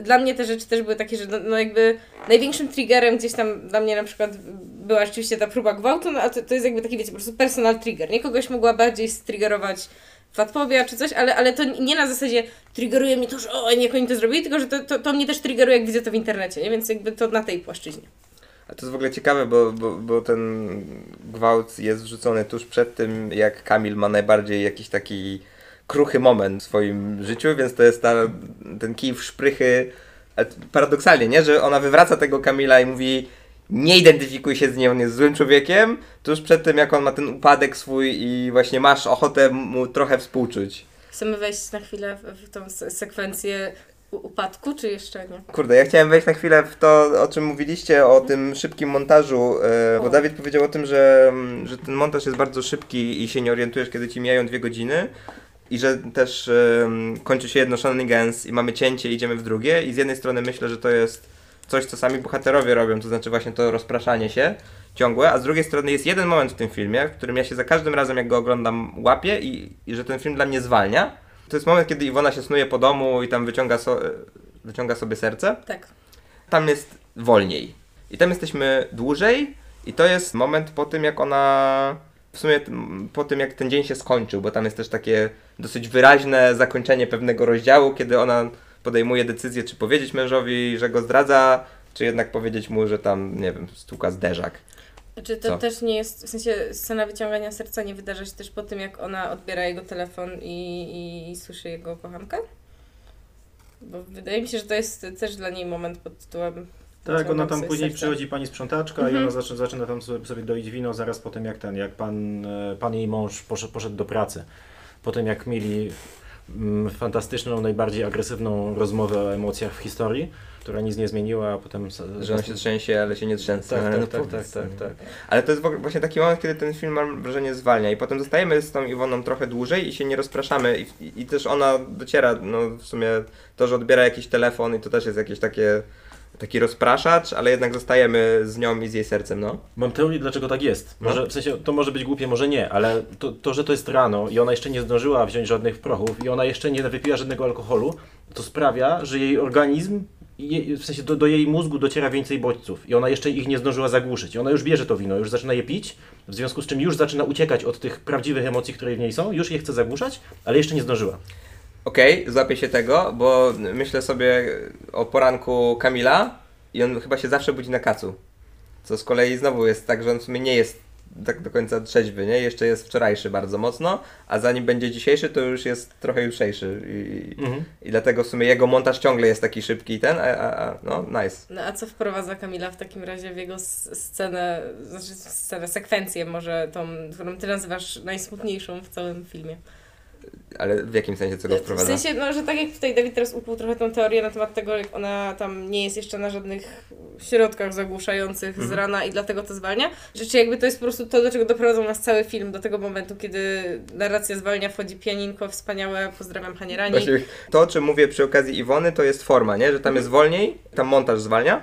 dla mnie te rzeczy też były takie, że no, no jakby największym triggerem gdzieś tam dla mnie na przykład była rzeczywiście ta próba gwałtu, no a to, to jest jakby taki, wiecie, po prostu personal trigger, nie? Kogoś mogła bardziej striggerować fatfobia czy coś, ale, ale to nie na zasadzie triggeruje mnie to, że o, niech oni to zrobili, tylko że to, to, to mnie też triggeruje, jak widzę to w internecie, nie? Więc jakby to na tej płaszczyźnie. A to jest w ogóle ciekawe, bo, bo, bo ten gwałt jest wrzucony tuż przed tym, jak Kamil ma najbardziej jakiś taki kruchy moment w swoim życiu, więc to jest ta, ten kij w szprychy. T- Paradoksalnie, nie? Że ona wywraca tego Kamila i mówi nie identyfikuj się z nim, on jest złym człowiekiem, tuż przed tym, jak on ma ten upadek swój i właśnie masz ochotę mu trochę współczuć. Chcemy wejść na chwilę w, tą se- sekwencję upadku, czy jeszcze nie? Kurde, ja chciałem wejść na chwilę w to, o czym mówiliście, o tym szybkim montażu, e, bo. Dawid powiedział o tym, że, mm, że ten montaż jest bardzo szybki i się nie orientujesz, kiedy ci mijają dwie godziny. I że też em, kończy się jedno shenanigans i mamy cięcie, idziemy w drugie. I z jednej strony myślę, że to jest coś, co sami bohaterowie robią, to znaczy właśnie to rozpraszanie się ciągłe, a z drugiej strony jest jeden moment w tym filmie, w którym ja się za każdym razem, jak go oglądam, łapię i, i że ten film dla mnie zwalnia. To jest moment, kiedy Iwona się snuje po domu i tam wyciąga, so, wyciąga sobie serce Tak. tam jest wolniej. I tam jesteśmy dłużej i to jest moment po tym, jak ona... W sumie po tym, jak ten dzień się skończył, bo tam jest też takie dosyć wyraźne zakończenie pewnego rozdziału, kiedy ona podejmuje decyzję, czy powiedzieć mężowi, że go zdradza, czy jednak powiedzieć mu, że tam, nie wiem, stuka zderzak. Czy to Co? też nie jest, w sensie scena wyciągania serca nie wydarza się też po tym, jak ona odbiera jego telefon i, i słyszy jego kochankę? Bo wydaje mi się, że to jest też dla niej moment pod tytułem Tak, ona wyciągam tam później serce. przychodzi pani sprzątaczka i Mhm. ona zaczyna, zaczyna tam sobie, sobie doić wino zaraz po tym, jak ten, jak pan, e, pan jej mąż poszedł, poszedł do pracy. Po tym, jak mieli mm, fantastyczną, najbardziej agresywną rozmowę o emocjach w historii, która nic nie zmieniła, a potem... Że on się trzęsie, ale się nie trzęsę. Tak, No tak, tak, tak, tak, tak. Ale to jest właśnie taki moment, kiedy ten film mam wrażenie zwalnia i potem zostajemy z tą Iwoną trochę dłużej i się nie rozpraszamy i, i, i też ona dociera, no w sumie to, że odbiera jakiś telefon i to też jest jakieś takie taki rozpraszacz, ale jednak zostajemy z nią i z jej sercem, no. Mam teorię, dlaczego tak jest. No. Może, w sensie, to może być głupie, może nie, ale to, to, że to jest rano i ona jeszcze nie zdążyła wziąć żadnych prochów i ona jeszcze nie wypiła żadnego alkoholu, to sprawia, że jej organizm, je, w sensie do, do jej mózgu dociera więcej bodźców i ona jeszcze ich nie zdążyła zagłuszyć. I ona już bierze to wino, już zaczyna je pić, w związku z czym już zaczyna uciekać od tych prawdziwych emocji, które w niej są, już je chce zagłuszać, ale jeszcze nie zdążyła. Okej, złapię się tego, bo myślę sobie o poranku Kamila i on chyba się zawsze budzi na kacu. Co z kolei znowu jest tak, że on w sumie nie jest tak do końca trzeźwy, nie? Jeszcze jest wczorajszy bardzo mocno, a zanim będzie dzisiejszy, to już jest trochę jutrzejszy. I, Mhm. i dlatego w sumie jego montaż ciągle jest taki szybki i ten, a, a, a no nice. No a co wprowadza Kamila w takim razie w jego scenę, znaczy scenę, sekwencję może tą, którą ty nazywasz najsmutniejszą w całym filmie? Ale w jakim sensie co go W wprowadza? sensie, no, że tak jak tutaj Dawid teraz ukuł trochę tą teorię na temat tego, jak ona tam nie jest jeszcze na żadnych środkach zagłuszających z Mhm. rana i dlatego to zwalnia, że czy jakby to jest po prostu to, do czego doprowadzał nas cały film, do tego momentu, kiedy narracja zwalnia, wchodzi pianinko wspaniałe, pozdrawiam Hanie Rani. Właśnie to, o czym mówię przy okazji Iwony, to jest forma, nie? Że tam jest wolniej, tam montaż zwalnia.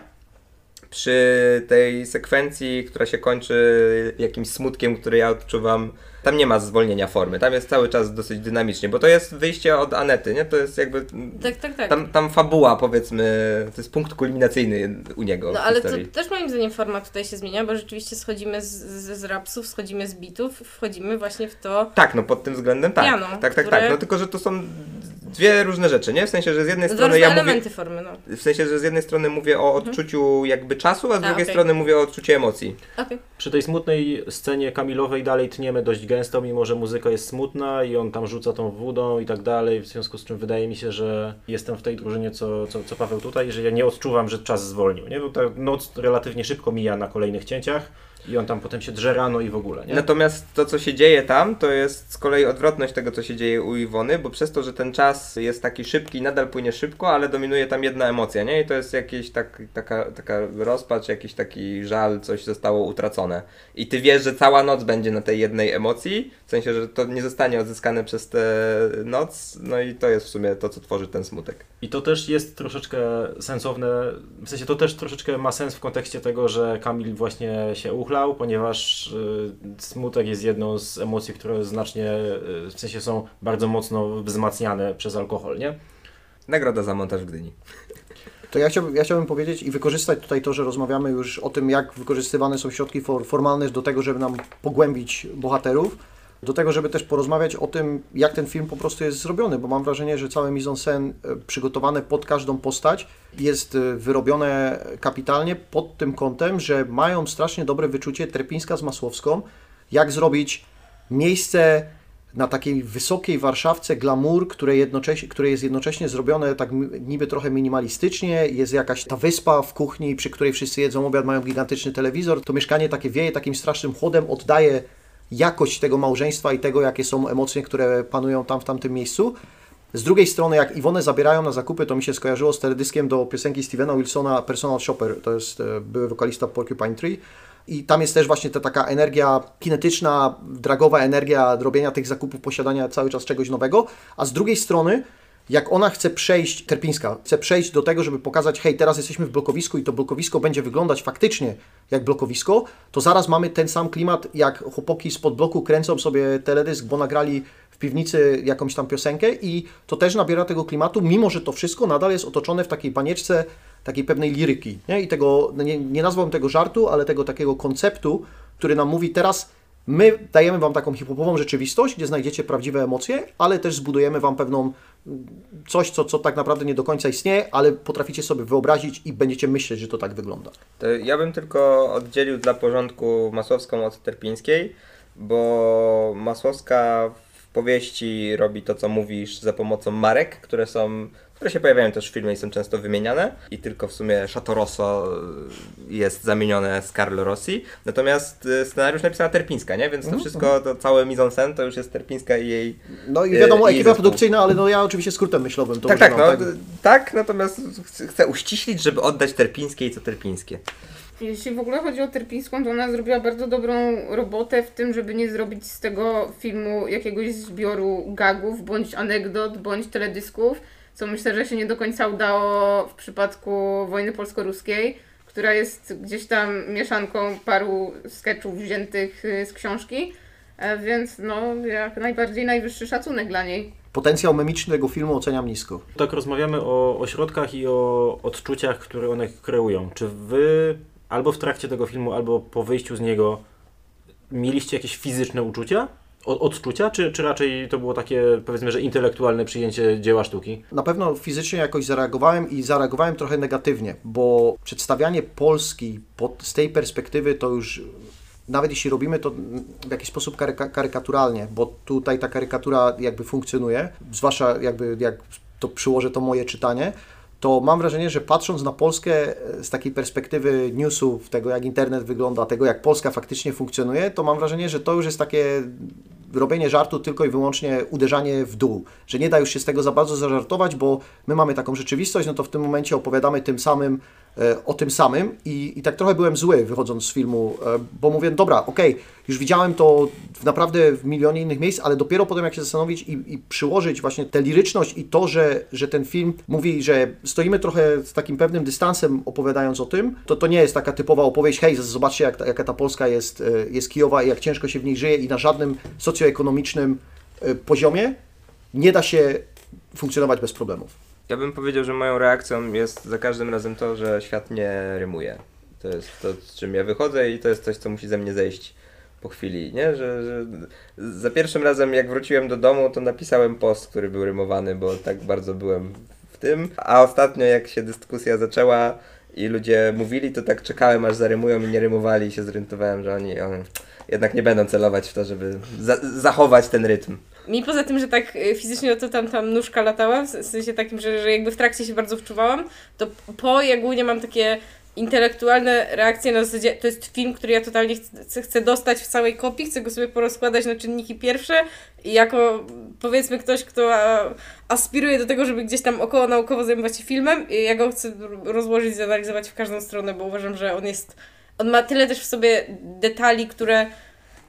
Przy tej sekwencji, która się kończy jakimś smutkiem, który ja odczuwam, tam nie ma zwolnienia formy. Tam jest cały czas dosyć dynamicznie, bo to jest wyjście od Anety, nie? To jest jakby. Tak, tak, tak. Tam, tam fabuła, powiedzmy, to jest punkt kulminacyjny u niego. No ale to też moim zdaniem forma tutaj się zmienia, bo rzeczywiście schodzimy z, z, z rapsów, schodzimy z bitów, wchodzimy właśnie w to, Tak, no pod tym względem tak. Piano, tak, tak, tak. które- No tylko, że to są dwie różne rzeczy, nie? W sensie, że z jednej dwa strony ja mówię. elementy formy, no. W sensie, że z jednej strony mówię o odczuciu jakby czasu, a z A, drugiej okej. strony mówię o odczuciu emocji. Okej. Przy tej smutnej scenie Kamilowej dalej tniemy dość gęsto, mimo że muzyka jest smutna i on tam rzuca tą wodą i tak dalej, w związku z czym wydaje mi się, że jestem w tej drużynie, co, co, co Paweł tutaj, że ja nie odczuwam, że czas zwolnił, nie? Bo ta noc relatywnie szybko mija na kolejnych cięciach i on tam potem się drze rano i w ogóle, nie? Natomiast to, co się dzieje tam, to jest z kolei odwrotność tego, co się dzieje u Iwony, bo przez to, że ten czas jest taki szybki, nadal płynie szybko, ale dominuje tam jedna emocja, nie? I to jest jakieś tak, taka, taka rozpacz, jakiś taki żal, coś zostało utracone. I ty wiesz, że cała noc będzie na tej jednej emocji, w sensie, że to nie zostanie odzyskane przez tę noc, no i to jest w sumie to, co tworzy ten smutek. I to też jest troszeczkę sensowne, w sensie to też troszeczkę ma sens w kontekście tego, że Kamil właśnie się ponieważ y, smutek jest jedną z emocji, które znacznie, y, w sensie są bardzo mocno wzmacniane przez alkohol, nie? Nagroda za montaż w Gdyni. To ja chciałbym, ja chciałbym powiedzieć i wykorzystać tutaj to, że rozmawiamy już o tym, jak wykorzystywane są środki for, formalne do tego, żeby nam pogłębić bohaterów, do tego, żeby też porozmawiać o tym, jak ten film po prostu jest zrobiony, bo mam wrażenie, że całe mise en scène e, przygotowane pod każdą postać jest e, wyrobione kapitalnie pod tym kątem, że mają strasznie dobre wyczucie Terpińska z Masłowską, jak zrobić miejsce na takiej wysokiej Warszawce glamour, które, jednocześnie, które jest jednocześnie zrobione tak niby trochę minimalistycznie, jest jakaś ta wyspa w kuchni, przy której wszyscy jedzą obiad, mają gigantyczny telewizor, to mieszkanie takie wieje takim strasznym chłodem, oddaje jakość tego małżeństwa i tego, jakie są emocje, które panują tam w tamtym miejscu. Z drugiej strony, jak Iwonę zabierają na zakupy, to mi się skojarzyło z teledyskiem do piosenki Stevena Wilsona Personal Shopper, to jest e, były wokalista Porcupine Tree. I tam jest też właśnie ta taka energia kinetyczna, dragowa energia robienia tych zakupów, posiadania cały czas czegoś nowego. A z drugiej strony, jak ona chce przejść, Terpińska, chce przejść do tego, żeby pokazać, hej, teraz jesteśmy w blokowisku i to blokowisko będzie wyglądać faktycznie jak blokowisko, to zaraz mamy ten sam klimat, jak chłopaki spod bloku kręcą sobie teledysk, bo nagrali w piwnicy jakąś tam piosenkę i to też nabiera tego klimatu, mimo że to wszystko nadal jest otoczone w takiej banieczce takiej pewnej liryki. Nie? I tego, nie, nie nazwałbym tego żartu, ale tego takiego konceptu, który nam mówi teraz my dajemy Wam taką hip-hopową rzeczywistość, gdzie znajdziecie prawdziwe emocje, ale też zbudujemy Wam pewną mm, coś, co, co tak naprawdę nie do końca istnieje, ale potraficie sobie wyobrazić i będziecie myśleć, że to tak wygląda. To ja bym tylko oddzielił dla porządku Masłowską od Terpińskiej, bo Masłowska w powieści robi to, co mówisz, za pomocą marek, które są, które się pojawiają też w filmie i są często wymieniane i tylko w sumie Chateau Rosso y, jest zamienione z Carlo Rossi. Natomiast y, scenariusz napisała Terpińska, nie? Więc to wszystko, to całe mise en scène to już jest Terpińska i jej... No i Yy, wiadomo, i ekipa zespół. produkcyjna, ale no ja oczywiście skrótem myślowym to tak, tak, no, tak, natomiast ch- chcę uściślić, żeby oddać Terpińskiej co Terpińskie. Jeśli w ogóle chodzi o Terpińską, to ona zrobiła bardzo dobrą robotę w tym, żeby nie zrobić z tego filmu jakiegoś zbioru gagów, bądź anegdot, bądź teledysków. Co myślę, że się nie do końca udało w przypadku wojny polsko-ruskiej, która jest gdzieś tam mieszanką paru sketchów wziętych y, z książki, e, więc no jak najbardziej najwyższy szacunek dla niej. Potencjał memiczny tego filmu oceniam nisko. Tak rozmawiamy o ośrodkach i o odczuciach, które one kreują. Czy wy albo w trakcie tego filmu, albo po wyjściu z niego mieliście jakieś fizyczne uczucia? Odczucia, czy, czy raczej to było takie, powiedzmy, że intelektualne przyjęcie dzieła sztuki? Na pewno fizycznie jakoś zareagowałem i zareagowałem trochę negatywnie, bo przedstawianie Polski pod, z tej perspektywy to już, nawet jeśli robimy to w jakiś sposób karyka, karykaturalnie, bo tutaj ta karykatura jakby funkcjonuje, zwłaszcza jakby jak to przyłożę to moje czytanie, to mam wrażenie, że patrząc na Polskę e, z takiej perspektywy newsów, tego jak internet wygląda, tego jak Polska faktycznie funkcjonuje, to mam wrażenie, że to już jest takie robienie żartu tylko i wyłącznie uderzanie w dół, że nie da już się z tego za bardzo zażartować, bo my mamy taką rzeczywistość, no to w tym momencie opowiadamy tym samym o tym samym i, i tak trochę byłem zły wychodząc z filmu, e, bo mówię, dobra, okej, już widziałem to w naprawdę w milionie innych miejsc, ale dopiero potem jak się zastanowić i, i przyłożyć właśnie tę liryczność i to, że, że ten film mówi, że stoimy trochę z takim pewnym dystansem opowiadając o tym, to to nie jest taka typowa opowieść, hej, zobaczcie jak, jaka ta Polska jest, e, jest kijowa i jak ciężko się w niej żyje i na żadnym socjoekonomicznym e, poziomie nie da się funkcjonować bez problemów. Ja bym powiedział, że moją reakcją jest za każdym razem to, że świat nie rymuje. To jest to, z czym ja wychodzę i to jest coś, co musi ze mnie zejść po chwili, nie? Że, że za pierwszym razem jak wróciłem do domu, to napisałem post, który był rymowany, bo tak bardzo byłem w tym. A ostatnio jak się dyskusja zaczęła i ludzie mówili, to tak czekałem aż zarymują i nie rymowali i się zorientowałem, że oni, oni jednak nie będą celować w to, żeby za zachować ten rytm. Mi poza tym, że tak y, fizycznie to tam, tam nóżka latała, w sensie takim, że, że jakby w trakcie się bardzo wczuwałam, to po ja ogólnie mam takie intelektualne reakcje na zasadzie, to jest film, który ja totalnie chcę, chcę dostać w całej kopii, chcę go sobie porozkładać na czynniki pierwsze i jako powiedzmy ktoś, kto aspiruje do tego, żeby gdzieś tam około naukowo zajmować się filmem, i ja go chcę rozłożyć, zanalizować w każdą stronę, bo uważam, że on jest, on ma tyle też w sobie detali, które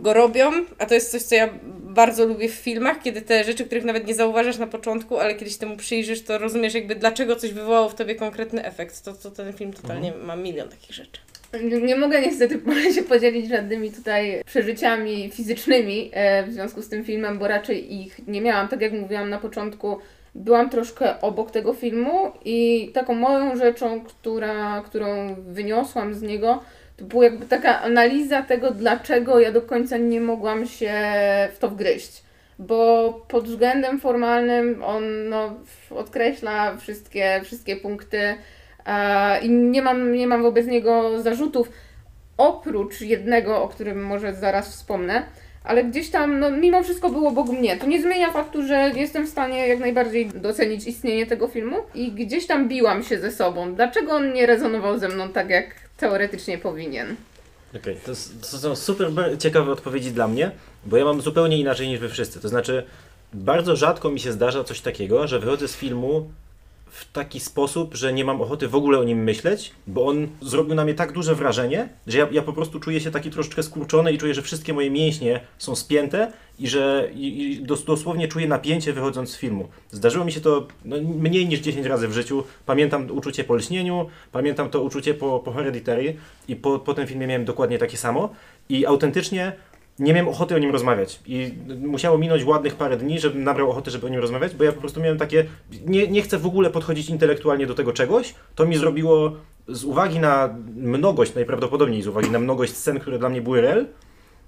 go robią, a to jest coś, co ja bardzo lubię w filmach, kiedy te rzeczy, których nawet nie zauważasz na początku, ale kiedyś temu przyjrzysz, to rozumiesz jakby dlaczego coś wywołało w tobie konkretny efekt. To, to ten film totalnie ma milion takich rzeczy. Nie nie mogę niestety się podzielić żadnymi tutaj przeżyciami fizycznymi e, w związku z tym filmem, bo raczej ich nie miałam. Tak jak mówiłam na początku, byłam troszkę obok tego filmu i taką moją rzeczą, która, którą wyniosłam z niego, to była jakby taka analiza tego, dlaczego ja do końca nie mogłam się w to wgryźć. Bo pod względem formalnym on no, odkreśla wszystkie, wszystkie punkty i nie mam, nie mam wobec niego zarzutów, oprócz jednego, o którym może zaraz wspomnę, ale gdzieś tam, no, mimo wszystko było obok mnie. To nie zmienia faktu, że jestem w stanie jak najbardziej docenić istnienie tego filmu i gdzieś tam biłam się ze sobą. Dlaczego on nie rezonował ze mną tak, jak teoretycznie powinien? Okej, to, s- to są super ciekawe odpowiedzi dla mnie, bo ja mam zupełnie inaczej niż wy wszyscy. To znaczy, bardzo rzadko mi się zdarza coś takiego, że wychodzę z filmu w taki sposób, że nie mam ochoty w ogóle o nim myśleć, bo on zrobił na mnie tak duże wrażenie, że ja, ja po prostu czuję się taki troszeczkę skurczony i czuję, że wszystkie moje mięśnie są spięte i że i, i dos, dosłownie czuję napięcie wychodząc z filmu. Zdarzyło mi się to no, mniej niż 10 razy w życiu. Pamiętam uczucie po lśnieniu, pamiętam to uczucie po, po Hereditary i po, po tym filmie miałem dokładnie takie samo i autentycznie nie miałem ochoty o nim rozmawiać. I musiało minąć ładnych parę dni, żebym nabrał ochoty, żeby o nim rozmawiać, bo ja po prostu miałem takie. Nie, nie chcę w ogóle podchodzić intelektualnie do tego czegoś. To mi zrobiło z uwagi na mnogość, najprawdopodobniej z uwagi na mnogość scen, które dla mnie były real,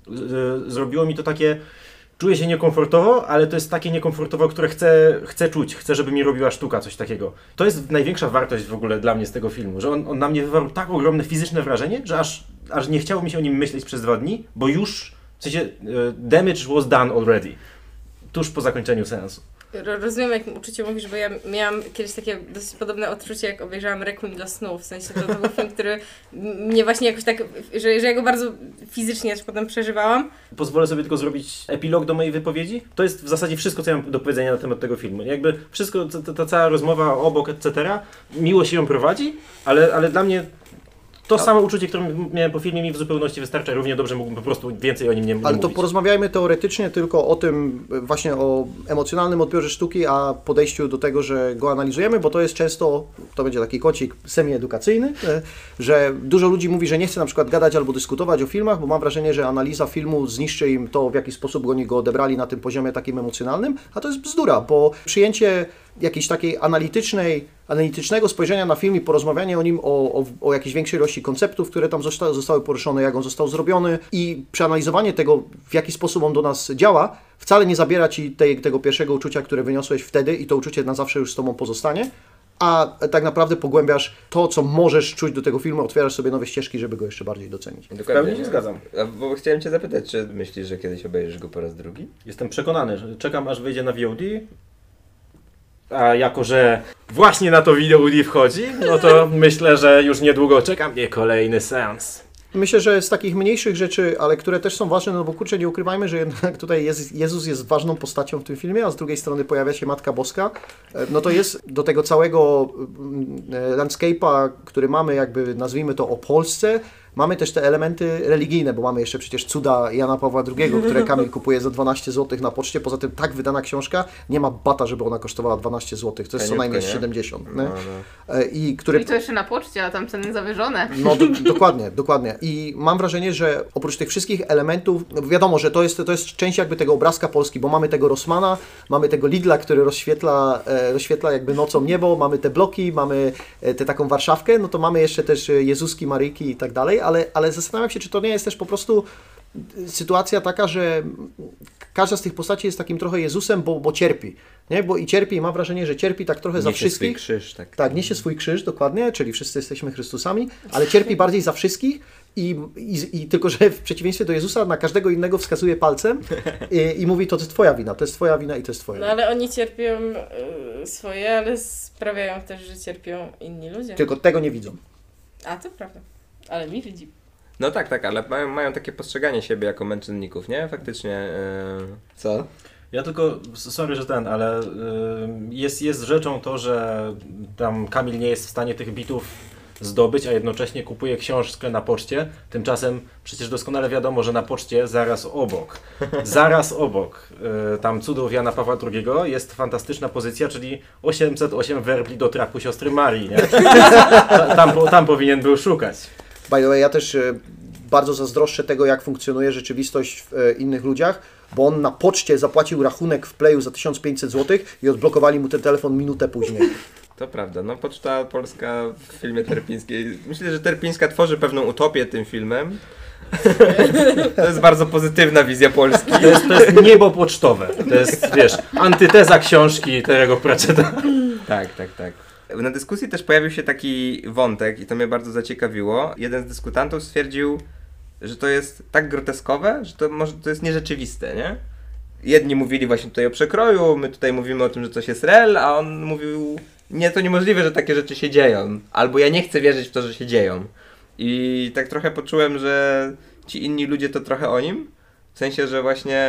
z- zrobiło mi to takie. Czuję się niekomfortowo, ale to jest takie niekomfortowo, które chcę, chcę czuć, chcę, żeby mi robiła sztuka, coś takiego. To jest największa wartość w ogóle dla mnie z tego filmu, że on, on na mnie wywarł tak ogromne fizyczne wrażenie, że aż, aż nie chciało mi się o nim myśleć przez dwa dni, bo już, w sensie, e, damage was done already, tuż po zakończeniu seansu. Ro- Rozumiem, jak uczucie mówisz, bo ja miałam kiedyś takie dosyć podobne odczucie, jak obejrzałam Requiem dla snu. W sensie to, to był film, który mnie właśnie jakoś tak, że, że ja go bardzo fizycznie też potem przeżywałam. Pozwolę sobie tylko zrobić epilog do mojej wypowiedzi. To jest w zasadzie wszystko, co ja mam do powiedzenia na temat tego filmu. Jakby wszystko, ta, ta, ta cała rozmowa obok, etc., miło się ją prowadzi, ale, ale dla mnie to samo uczucie, które miałem po filmie mi w zupełności wystarcza. Równie dobrze mógłbym po prostu więcej o nim nie, nie Ale to mówić. porozmawiajmy teoretycznie tylko o tym, właśnie o emocjonalnym odbiorze sztuki, a podejściu do tego, że go analizujemy, bo to jest często, to będzie taki kocik semi-edukacyjny, e, że dużo ludzi mówi, że nie chce na przykład gadać albo dyskutować o filmach, bo mam wrażenie, że analiza filmu zniszczy im to, w jaki sposób oni go odebrali na tym poziomie takim emocjonalnym, a to jest bzdura, bo przyjęcie jakiejś takiej analitycznej, analitycznego spojrzenia na film i porozmawianie o nim, o, o, o jakiejś większej ilości konceptów, które tam zosta, zostały poruszone, jak on został zrobiony i przeanalizowanie tego, w jaki sposób on do nas działa, wcale nie zabiera Ci tej, tego pierwszego uczucia, które wyniosłeś wtedy i to uczucie na zawsze już z Tobą pozostanie, a tak naprawdę pogłębiasz to, co możesz czuć do tego filmu, otwierasz sobie nowe ścieżki, żeby go jeszcze bardziej docenić. Dokładnie. pełni się zgadzam. A, bo chciałem Cię zapytać, czy myślisz, że kiedyś obejrzysz go po raz drugi? Jestem przekonany, że czekam aż wyjdzie na VOD. A jako, że właśnie na to VOD wchodzi, no to myślę, że już niedługo czeka mnie kolejny seans. Myślę, że z takich mniejszych rzeczy, ale które też są ważne, no bo kurczę, nie ukrywajmy, że jednak tutaj Jezus, Jezus jest ważną postacią w tym filmie, a z drugiej strony pojawia się Matka Boska, E, no to jest do tego całego mm, e, landscape'a, który mamy jakby, nazwijmy to o Polsce, mamy też te elementy religijne, bo mamy jeszcze przecież cuda Jana Pawła II, które Kamil kupuje za 12 zł na poczcie, poza tym tak wydana książka, nie ma bata, żeby ona kosztowała 12 zł, to jest co najmniej nie? 70, nie? No, no. E, I który I to jeszcze na poczcie, a tam ceny zawyżone. no do, dokładnie, dokładnie. I mam wrażenie, że oprócz tych wszystkich elementów, no wiadomo, że to jest, to jest część jakby tego obrazka Polski, bo mamy tego Rossmana, mamy tego Lidla, który rozświetla, e, rozświetla jakby nocą niebo, mamy te bloki, mamy e, tę taką Warszawkę, no to mamy jeszcze też Jezuski, Maryjki i tak dalej, ale, ale zastanawiam się, czy to nie jest też po prostu e, sytuacja taka, że każda z tych postaci jest takim trochę Jezusem, bo, bo cierpi, nie? Bo i cierpi, i mam wrażenie, że cierpi tak trochę za Niesie swój wszystkich. krzyż, tak. Tak, niesie swój krzyż, dokładnie, czyli wszyscy jesteśmy Chrystusami, ale cierpi bardziej za wszystkich i, i, i tylko, że w przeciwieństwie do Jezusa na każdego innego wskazuje palcem i, i mówi, to jest twoja wina, to jest twoja wina i to jest twoja No ale oni cierpią y, swoje, ale sprawiają też, że cierpią inni ludzie. Tylko tego nie widzą. A to prawda. Ale mi widzi. No tak, tak, ale mają, mają takie postrzeganie siebie jako męczenników, nie? Faktycznie. Yy... Co? Ja tylko, sorry, że ten, ale y, jest, jest rzeczą to, że tam Kamil nie jest w stanie tych bitów zdobyć, a jednocześnie kupuje książkę na poczcie. Tymczasem przecież doskonale wiadomo, że na poczcie zaraz obok, zaraz obok y, tam cudów Jana Pawła II jest fantastyczna pozycja, czyli 808 werbli do trapu siostry Marii. Nie? Ta- Tam, tam powinien był szukać. By the way, ja też e, bardzo zazdroszczę tego, jak funkcjonuje rzeczywistość w e, innych ludziach, bo on na poczcie zapłacił rachunek w Playu za 1500 zł i odblokowali mu ten telefon minutę później. To prawda, no Poczta Polska w filmie Terpińskiej. Myślę, że Terpińska tworzy pewną utopię tym filmem. To jest bardzo pozytywna wizja Polski. To jest, to jest niebo pocztowe. To jest, wiesz, antyteza książki Terego Pratchetta. Tak, tak, tak. Na dyskusji też pojawił się taki wątek i to mnie bardzo zaciekawiło. Jeden z dyskutantów stwierdził, że to jest tak groteskowe, że to może to jest nierzeczywiste, nie? Jedni mówili właśnie tutaj o przekroju, my tutaj mówimy o tym, że coś jest real, a on mówił, nie, to niemożliwe, że takie rzeczy się dzieją. Albo ja nie chcę wierzyć w to, że się dzieją. I tak trochę poczułem, że ci inni ludzie to trochę o nim. W sensie, że właśnie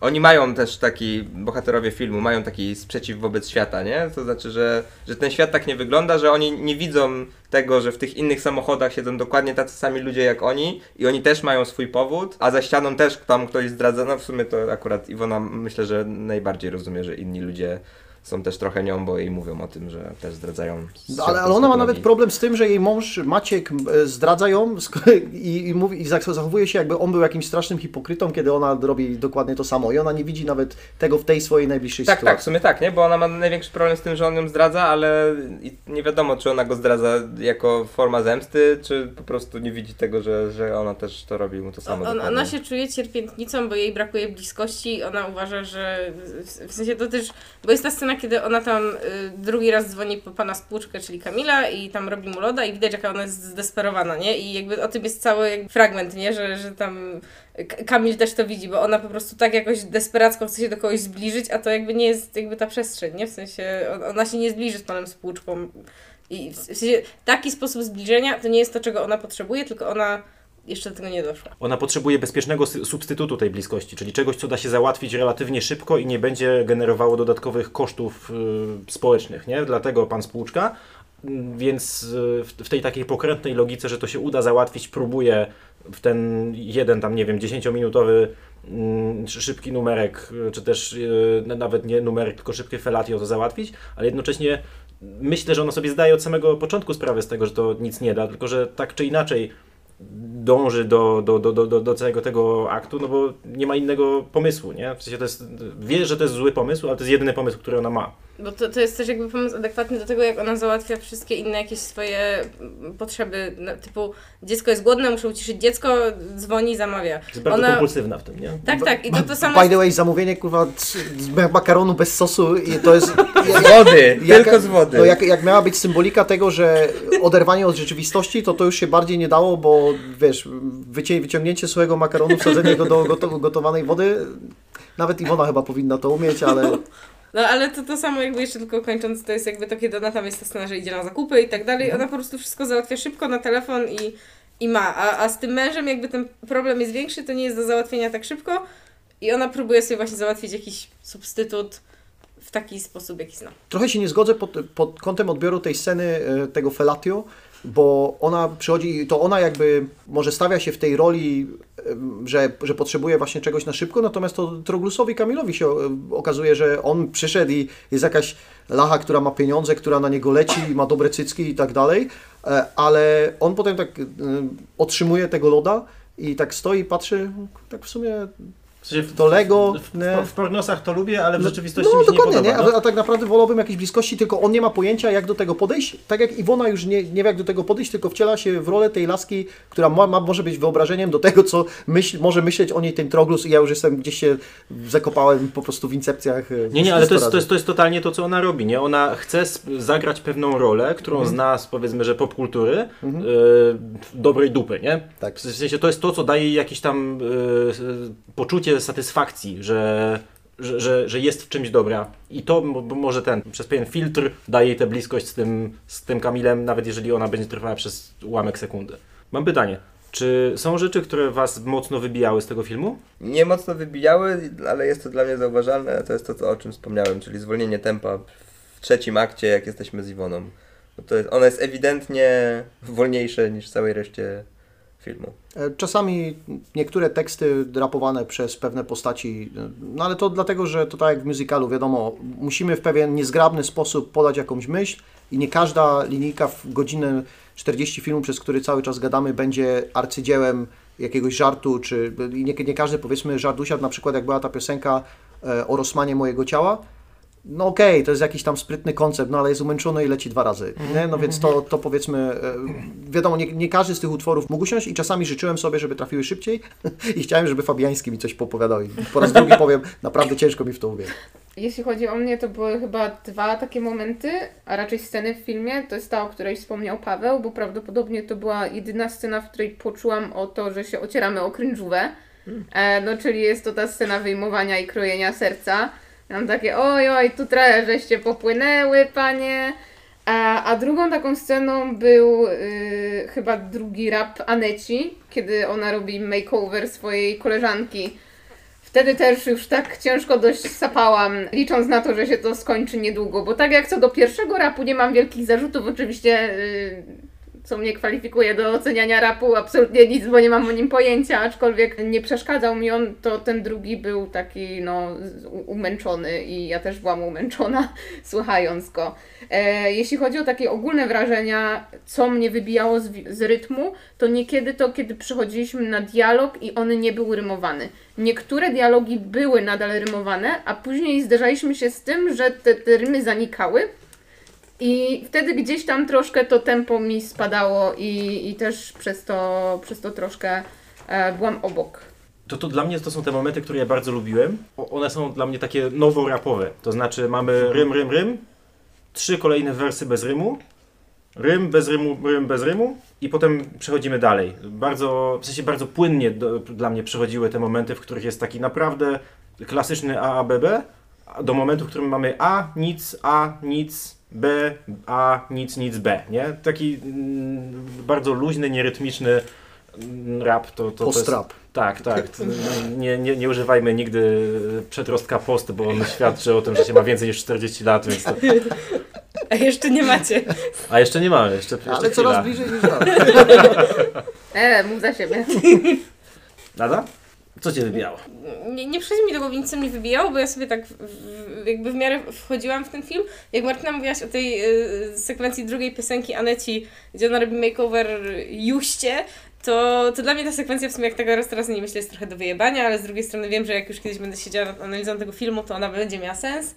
oni mają też taki, bohaterowie filmu, mają taki sprzeciw wobec świata, nie? To znaczy, że, że ten świat tak nie wygląda, że oni nie widzą tego, że w tych innych samochodach siedzą dokładnie tacy sami ludzie jak oni i oni też mają swój powód, a za ścianą też tam ktoś zdradza. No w sumie to akurat Iwona myślę, że najbardziej rozumie, że inni ludzie są też trochę nią, bo jej mówią o tym, że też zdradzają. No, ale, ale ona ma nawet problem z tym, że jej mąż Maciek e, zdradza ją i, i, mówi, i zach- zachowuje się jakby on był jakimś strasznym hipokrytą, kiedy ona robi dokładnie to samo i ona nie widzi nawet tego w tej swojej najbliższej Tak, tak, w sytuacji. sumie tak, nie? Bo ona ma największy problem z tym, że on ją zdradza, ale nie wiadomo, czy ona go zdradza jako forma zemsty, czy po prostu nie widzi tego, że, że ona też to robi mu to samo. On, ona się czuje cierpiętnicą, bo jej brakuje bliskości. Ona uważa, że w sensie to też, bo jest ta scena, kiedy ona tam y, drugi raz dzwoni po pana spłuczkę, czyli Kamila i tam robi mu loda i widać, jaka ona jest zdesperowana, nie? I jakby o tym jest cały fragment, nie? Że, że tam Kamil też to widzi, bo ona po prostu tak jakoś desperacko chce się do kogoś zbliżyć, a to jakby nie jest jakby ta przestrzeń, nie? W sensie on- ona się nie zbliży z panem spłuczką. I w sensie taki sposób zbliżenia to nie jest to, czego ona potrzebuje, tylko ona jeszcze do tego nie doszła. Ona potrzebuje bezpiecznego substytutu tej bliskości, czyli czegoś, co da się załatwić relatywnie szybko i nie będzie generowało dodatkowych kosztów y, społecznych, nie? Dlatego pan Spłuczka. Mm, Więc y, w tej takiej pokrętnej logice, że to się uda załatwić, próbuje w ten jeden tam, nie wiem, 10-minutowy mm, szybki numerek, y, czy też nawet nie numerek, tylko szybkie felatio to załatwić, ale jednocześnie myślę, że ona sobie zdaje od samego początku sprawę z tego, że to nic nie da, tylko że tak czy inaczej dąży do, do, do, do, do, całego tego aktu, no bo nie ma innego pomysłu, nie? W sensie to jest, wie, że to jest zły pomysł, ale to jest jedyny pomysł, który ona ma. Bo to, to jest też jakby pomysł adekwatny do tego, jak ona załatwia wszystkie inne jakieś swoje potrzeby, no, typu dziecko jest głodne, muszę uciszyć dziecko, dzwoni, zamawia. Jest bardzo Ona- kompulsywna w tym, nie? Tak, tak, i to to samo By the way, zamówienie kurwa makaronu bez sosu i to jest... Z wody, Jak- tylko z wody. No jak, jak miała być symbolika tego, że oderwanie od rzeczywistości, to to już się bardziej nie dało, bo wiesz, wycię, wyciągnięcie suchego makaronu, wsadzenie go do goto, gotowanej wody, nawet Iwona chyba powinna to umieć, ale No ale to to samo jakby jeszcze tylko kończąc, to jest jakby to, kiedy ona tam jest ta scena, że idzie na zakupy i tak dalej, ona po prostu wszystko załatwia szybko na telefon i, i ma, a, a z tym mężem jakby ten problem jest większy, to nie jest do załatwienia tak szybko i ona próbuje sobie właśnie załatwić jakiś substytut w taki sposób, jaki zna. trochę się nie zgodzę pod, pod kątem odbioru tej sceny, e, tego felatio, bo ona przychodzi, to ona jakby może stawia się w tej roli, że, że potrzebuje właśnie czegoś na szybko, natomiast to Troglusowi Kamilowi się okazuje, że on przyszedł i jest jakaś lacha, która ma pieniądze, która na niego leci, ma dobre cycki i tak dalej, e, ale on potem tak otrzymuje tego loda i tak stoi i patrzy, tak w sumie W to Lego, w, nie? w, w to lubię, ale w rzeczywistości no, mi się nie dokładnie, podoba. A, a tak naprawdę wolałbym jakiejś bliskości, tylko on nie ma pojęcia, jak do tego podejść. Tak jak Iwona już nie, nie wie, jak do tego podejść, tylko wciela się w rolę tej laski, która ma, ma, może być wyobrażeniem do tego, co myśl, może myśleć o niej ten Troglus i ja już jestem gdzieś się zakopałem po prostu w incepcjach. e, Nie, nie, ale to jest, to, jest, to jest totalnie to, co ona robi, nie? Ona chce zagrać pewną rolę, którą Mhm. zna z, powiedzmy, że popkultury, y, dobrej dupy, nie? Tak. W sensie to jest to, co daje jej jakieś tam y, y, satysfakcji, że, że, że, że jest w czymś dobra. I to mo- może ten, przez pewien filtr daje jej tę bliskość z tym, z tym Kamilem, nawet jeżeli ona będzie trwała przez ułamek sekundy. Mam pytanie. Czy są rzeczy, które was mocno wybijały z tego filmu? Nie mocno wybijały, ale jest to dla mnie zauważalne. To jest to, o czym wspomniałem, czyli zwolnienie tempa w trzecim akcie, jak jesteśmy z Iwoną. To jest, ono jest ewidentnie wolniejsze niż w całej reszcie filmu. E, Czasami niektóre teksty drapowane przez pewne postaci, e, no ale to dlatego, że to tak jak w musicalu, wiadomo, musimy w pewien niezgrabny sposób podać jakąś myśl i nie każda linijka w godzinę 40 filmu, przez który cały czas gadamy, będzie arcydziełem jakiegoś żartu, czy i nie, nie każdy powiedzmy żart usiadł, na przykład jak była ta piosenka e, o Rosmanie mojego ciała, no okej, to jest jakiś tam sprytny koncept, no ale jest umęczony i leci dwa razy, nie? No więc to, to powiedzmy, e, wiadomo, nie, nie każdy z tych utworów mógł usiąść i czasami życzyłem sobie, żeby trafiły szybciej i chciałem, żeby Fabiański mi coś popowiadał i po raz drugi powiem, naprawdę ciężko mi w to uwierzyć. Jeśli chodzi o mnie, to były chyba dwa takie momenty, a raczej sceny w filmie. To jest ta, o której wspomniał Paweł, bo prawdopodobnie to była jedyna scena, w której poczułam o to, że się ocieramy o krężówę. E, no, czyli jest to ta scena wyjmowania i krojenia serca. Mam takie, oj, oj, tu trochę żeście popłynęły, panie. A, a drugą taką sceną był y, chyba drugi rap Aneci, kiedy ona robi makeover swojej koleżanki. Wtedy też już tak ciężko dość sapałam, licząc na to, że się to skończy niedługo, bo tak jak co do pierwszego rapu nie mam wielkich zarzutów, oczywiście y, co mnie kwalifikuje do oceniania rapu, absolutnie nic, bo nie mam o nim pojęcia, aczkolwiek nie przeszkadzał mi on, to ten drugi był taki no umęczony i ja też byłam umęczona słuchając go. E, jeśli chodzi o takie ogólne wrażenia, co mnie wybijało z, z rytmu, to niekiedy to, kiedy przychodziliśmy na dialog i on nie był rymowany. Niektóre dialogi były nadal rymowane, a później zderzaliśmy się z tym, że te, te rymy zanikały. I wtedy gdzieś tam troszkę to tempo mi spadało i, i też przez to, przez to troszkę e, byłam obok. To, to dla mnie to są te momenty, które ja bardzo lubiłem. One są dla mnie takie nowo-rapowe. To znaczy mamy rym, rym, rym, trzy kolejne wersy bez rymu, rym, bez rymu, rym, bez rymu i potem przechodzimy dalej. Bardzo, w sensie bardzo płynnie do, dla mnie przechodziły te momenty, w których jest taki naprawdę klasyczny AABB, do momentu, w którym mamy A, nic, A, nic, B, A, nic, nic, B, nie? Taki mm, bardzo luźny, nierytmiczny mm, rap. To, to, to jest, Post-rap. tak, tak. Nie, nie, nie używajmy nigdy przedrostka post, bo on świadczy o tym, że się ma więcej niż 40 lat, więc to... A jeszcze nie macie. A jeszcze nie mamy, jeszcze, jeszcze Ale chwila. coraz bliżej niż dalej. E, mów za siebie. Nada? Co cię wybijało? Nie, nie przychodzi mi do głowy nic, mnie wybijało, bo ja sobie tak w, w, jakby w miarę wchodziłam w ten film. Jak Martyna mówiłaś o tej y, sekwencji drugiej piosenki Aneci, gdzie ona robi makeover Juście, to, to dla mnie ta sekwencja w sumie jak tego raz teraz nie myślę jest trochę do wyjebania, ale z drugiej strony wiem, że jak już kiedyś będę siedziała nad analizą tego filmu, to ona będzie miała sens.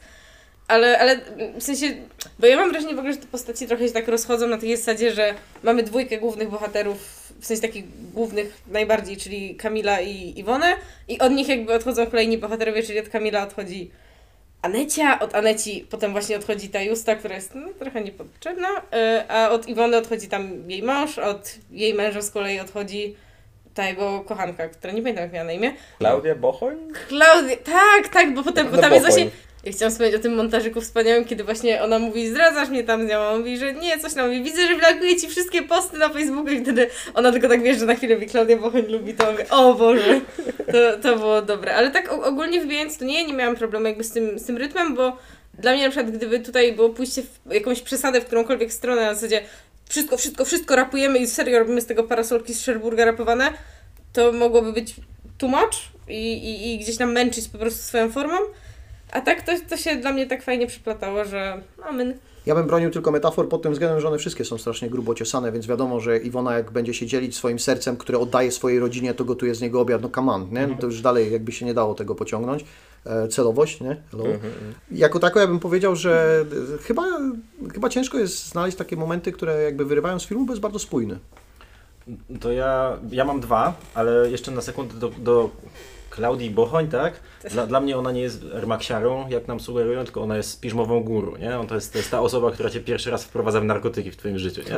Ale, ale w sensie, bo ja mam wrażenie w ogóle, że te postaci trochę się tak rozchodzą na tej zasadzie, że mamy dwójkę głównych bohaterów, w sensie takich głównych najbardziej, czyli Kamila i Iwonę i od nich jakby odchodzą kolejni bohaterowie, czyli od Kamila odchodzi Anecia, od Aneci potem właśnie odchodzi ta Justa, która jest no, trochę niepotrzebna, y, a od Iwony odchodzi tam jej mąż, od jej męża z kolei odchodzi ta jego kochanka, która nie pamiętam jak miała na imię. Klaudia Bochoń? Klaudia, tak, tak, bo potem, bo tam jest Bochoń. właśnie, ja chciałam wspomnieć o tym montażyku wspaniałym, kiedy właśnie ona mówi, zdradzasz mnie tam z nią, a mówi, że nie, coś tam. Mówi, widzę, że blokuje ci wszystkie posty na Facebooku. I wtedy ona tylko tak wie, że na chwilę mówi, Klaudia Bochoń lubi to, mówię, o Boże, to, to było dobre, ale tak ogólnie wybijając to nie, nie miałam problemu jakby z tym, z tym rytmem, bo dla mnie na przykład gdyby tutaj było pójście w jakąś przesadę w którąkolwiek stronę, na zasadzie wszystko, wszystko, wszystko rapujemy i serio robimy z tego parasolki z Sherburga rapowane, to mogłoby być much i, i, i gdzieś tam męczyć po prostu swoją formą. A tak to, to się dla mnie tak fajnie przyplatało, że amen. Ja bym bronił tylko metafor pod tym względem, że one wszystkie są strasznie grubo ciosane, więc wiadomo, że Iwona jak będzie się dzielić swoim sercem, które oddaje swojej rodzinie, to gotuje z niego obiad, no on, nie? To już dalej jakby się nie dało tego pociągnąć. E, celowość, nie? Hello. Jako tako ja bym powiedział, że e, chyba, chyba ciężko jest znaleźć takie momenty, które jakby wyrywają z filmu, bo jest bardzo spójny. To ja, ja mam dwa, ale jeszcze na sekundę do, do Klaudii Bochoń, tak? Dla, dla mnie ona nie jest Ermaksiarą, jak nam sugerują, tylko ona jest piżmową guru, nie? On to, jest, to jest ta osoba, która cię pierwszy raz wprowadza w narkotyki w twoim życiu, nie?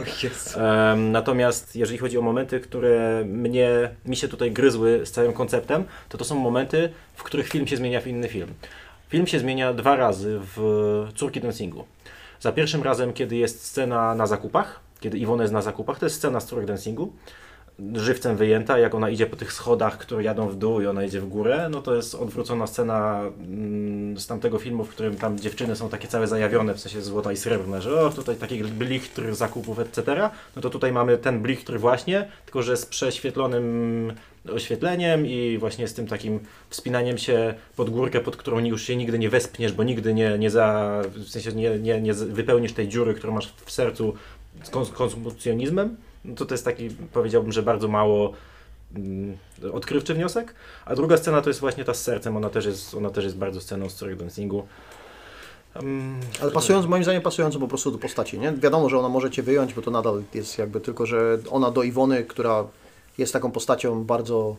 Em, natomiast jeżeli chodzi o momenty, które mnie, mi się tutaj gryzły z całym konceptem, to to są momenty, w których film się zmienia w inny film. Film się zmienia dwa razy w Córki Dancingu. Za pierwszym razem, kiedy jest scena na zakupach, kiedy Iwona jest na zakupach, to jest scena z Dancingu, żywcem wyjęta, jak ona idzie po tych schodach, które jadą w dół i ona idzie w górę, no to jest odwrócona scena mm, z tamtego filmu, w którym tam dziewczyny są takie całe zajawione, w sensie złota i srebrne, że o, tutaj taki blichtr zakupów, etc. No to tutaj mamy ten blichtr właśnie, tylko że z prześwietlonym oświetleniem i właśnie z tym takim wspinaniem się pod górkę, pod którą już się nigdy nie wespniesz, bo nigdy nie, nie, za, w sensie nie, nie, nie wypełnisz tej dziury, którą masz w sercu z kons- konsumpcjonizmem. No to to jest taki, powiedziałbym, że bardzo mało mm, odkrywczy wniosek. A druga scena to jest właśnie ta z sercem, ona też jest, ona też jest bardzo sceną z Story Dancingu. Um, Ale pasując, moim zdaniem pasująco po prostu do postaci, nie? Wiadomo, że ona może Cię wyjąć, bo to nadal jest jakby tylko, że ona do Iwony, która jest taką postacią bardzo...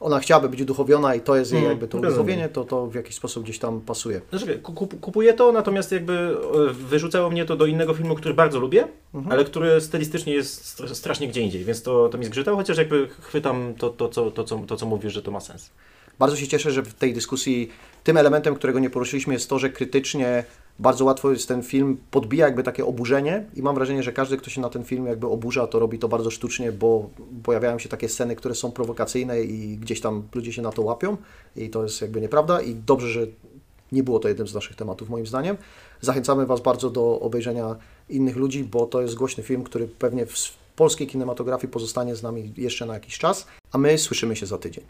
Ona chciałaby być uduchowiona i to jest jej Mm, jakby to uduchowienie, to, to w jakiś sposób gdzieś tam pasuje. Znaczy, kup, kupuję to, natomiast jakby e, wyrzucało mnie to do innego filmu, który bardzo lubię, Mhm. ale który stylistycznie jest str- strasznie gdzie indziej, więc to, to mi zgrzytało, chociaż jakby chwytam to, to, co, to, co, to, co mówisz, że to ma sens. Bardzo się cieszę, że w tej dyskusji tym elementem, którego nie poruszyliśmy jest to, że krytycznie bardzo łatwo jest ten film podbija jakby takie oburzenie i mam wrażenie, że każdy, kto się na ten film jakby oburza, to robi to bardzo sztucznie, bo pojawiają się takie sceny, które są prowokacyjne i gdzieś tam ludzie się na to łapią i to jest jakby nieprawda i dobrze, że nie było to jednym z naszych tematów moim zdaniem. Zachęcamy Was bardzo do obejrzenia innych ludzi, bo to jest głośny film, który pewnie w polskiej kinematografii pozostanie z nami jeszcze na jakiś czas, a my słyszymy się za tydzień.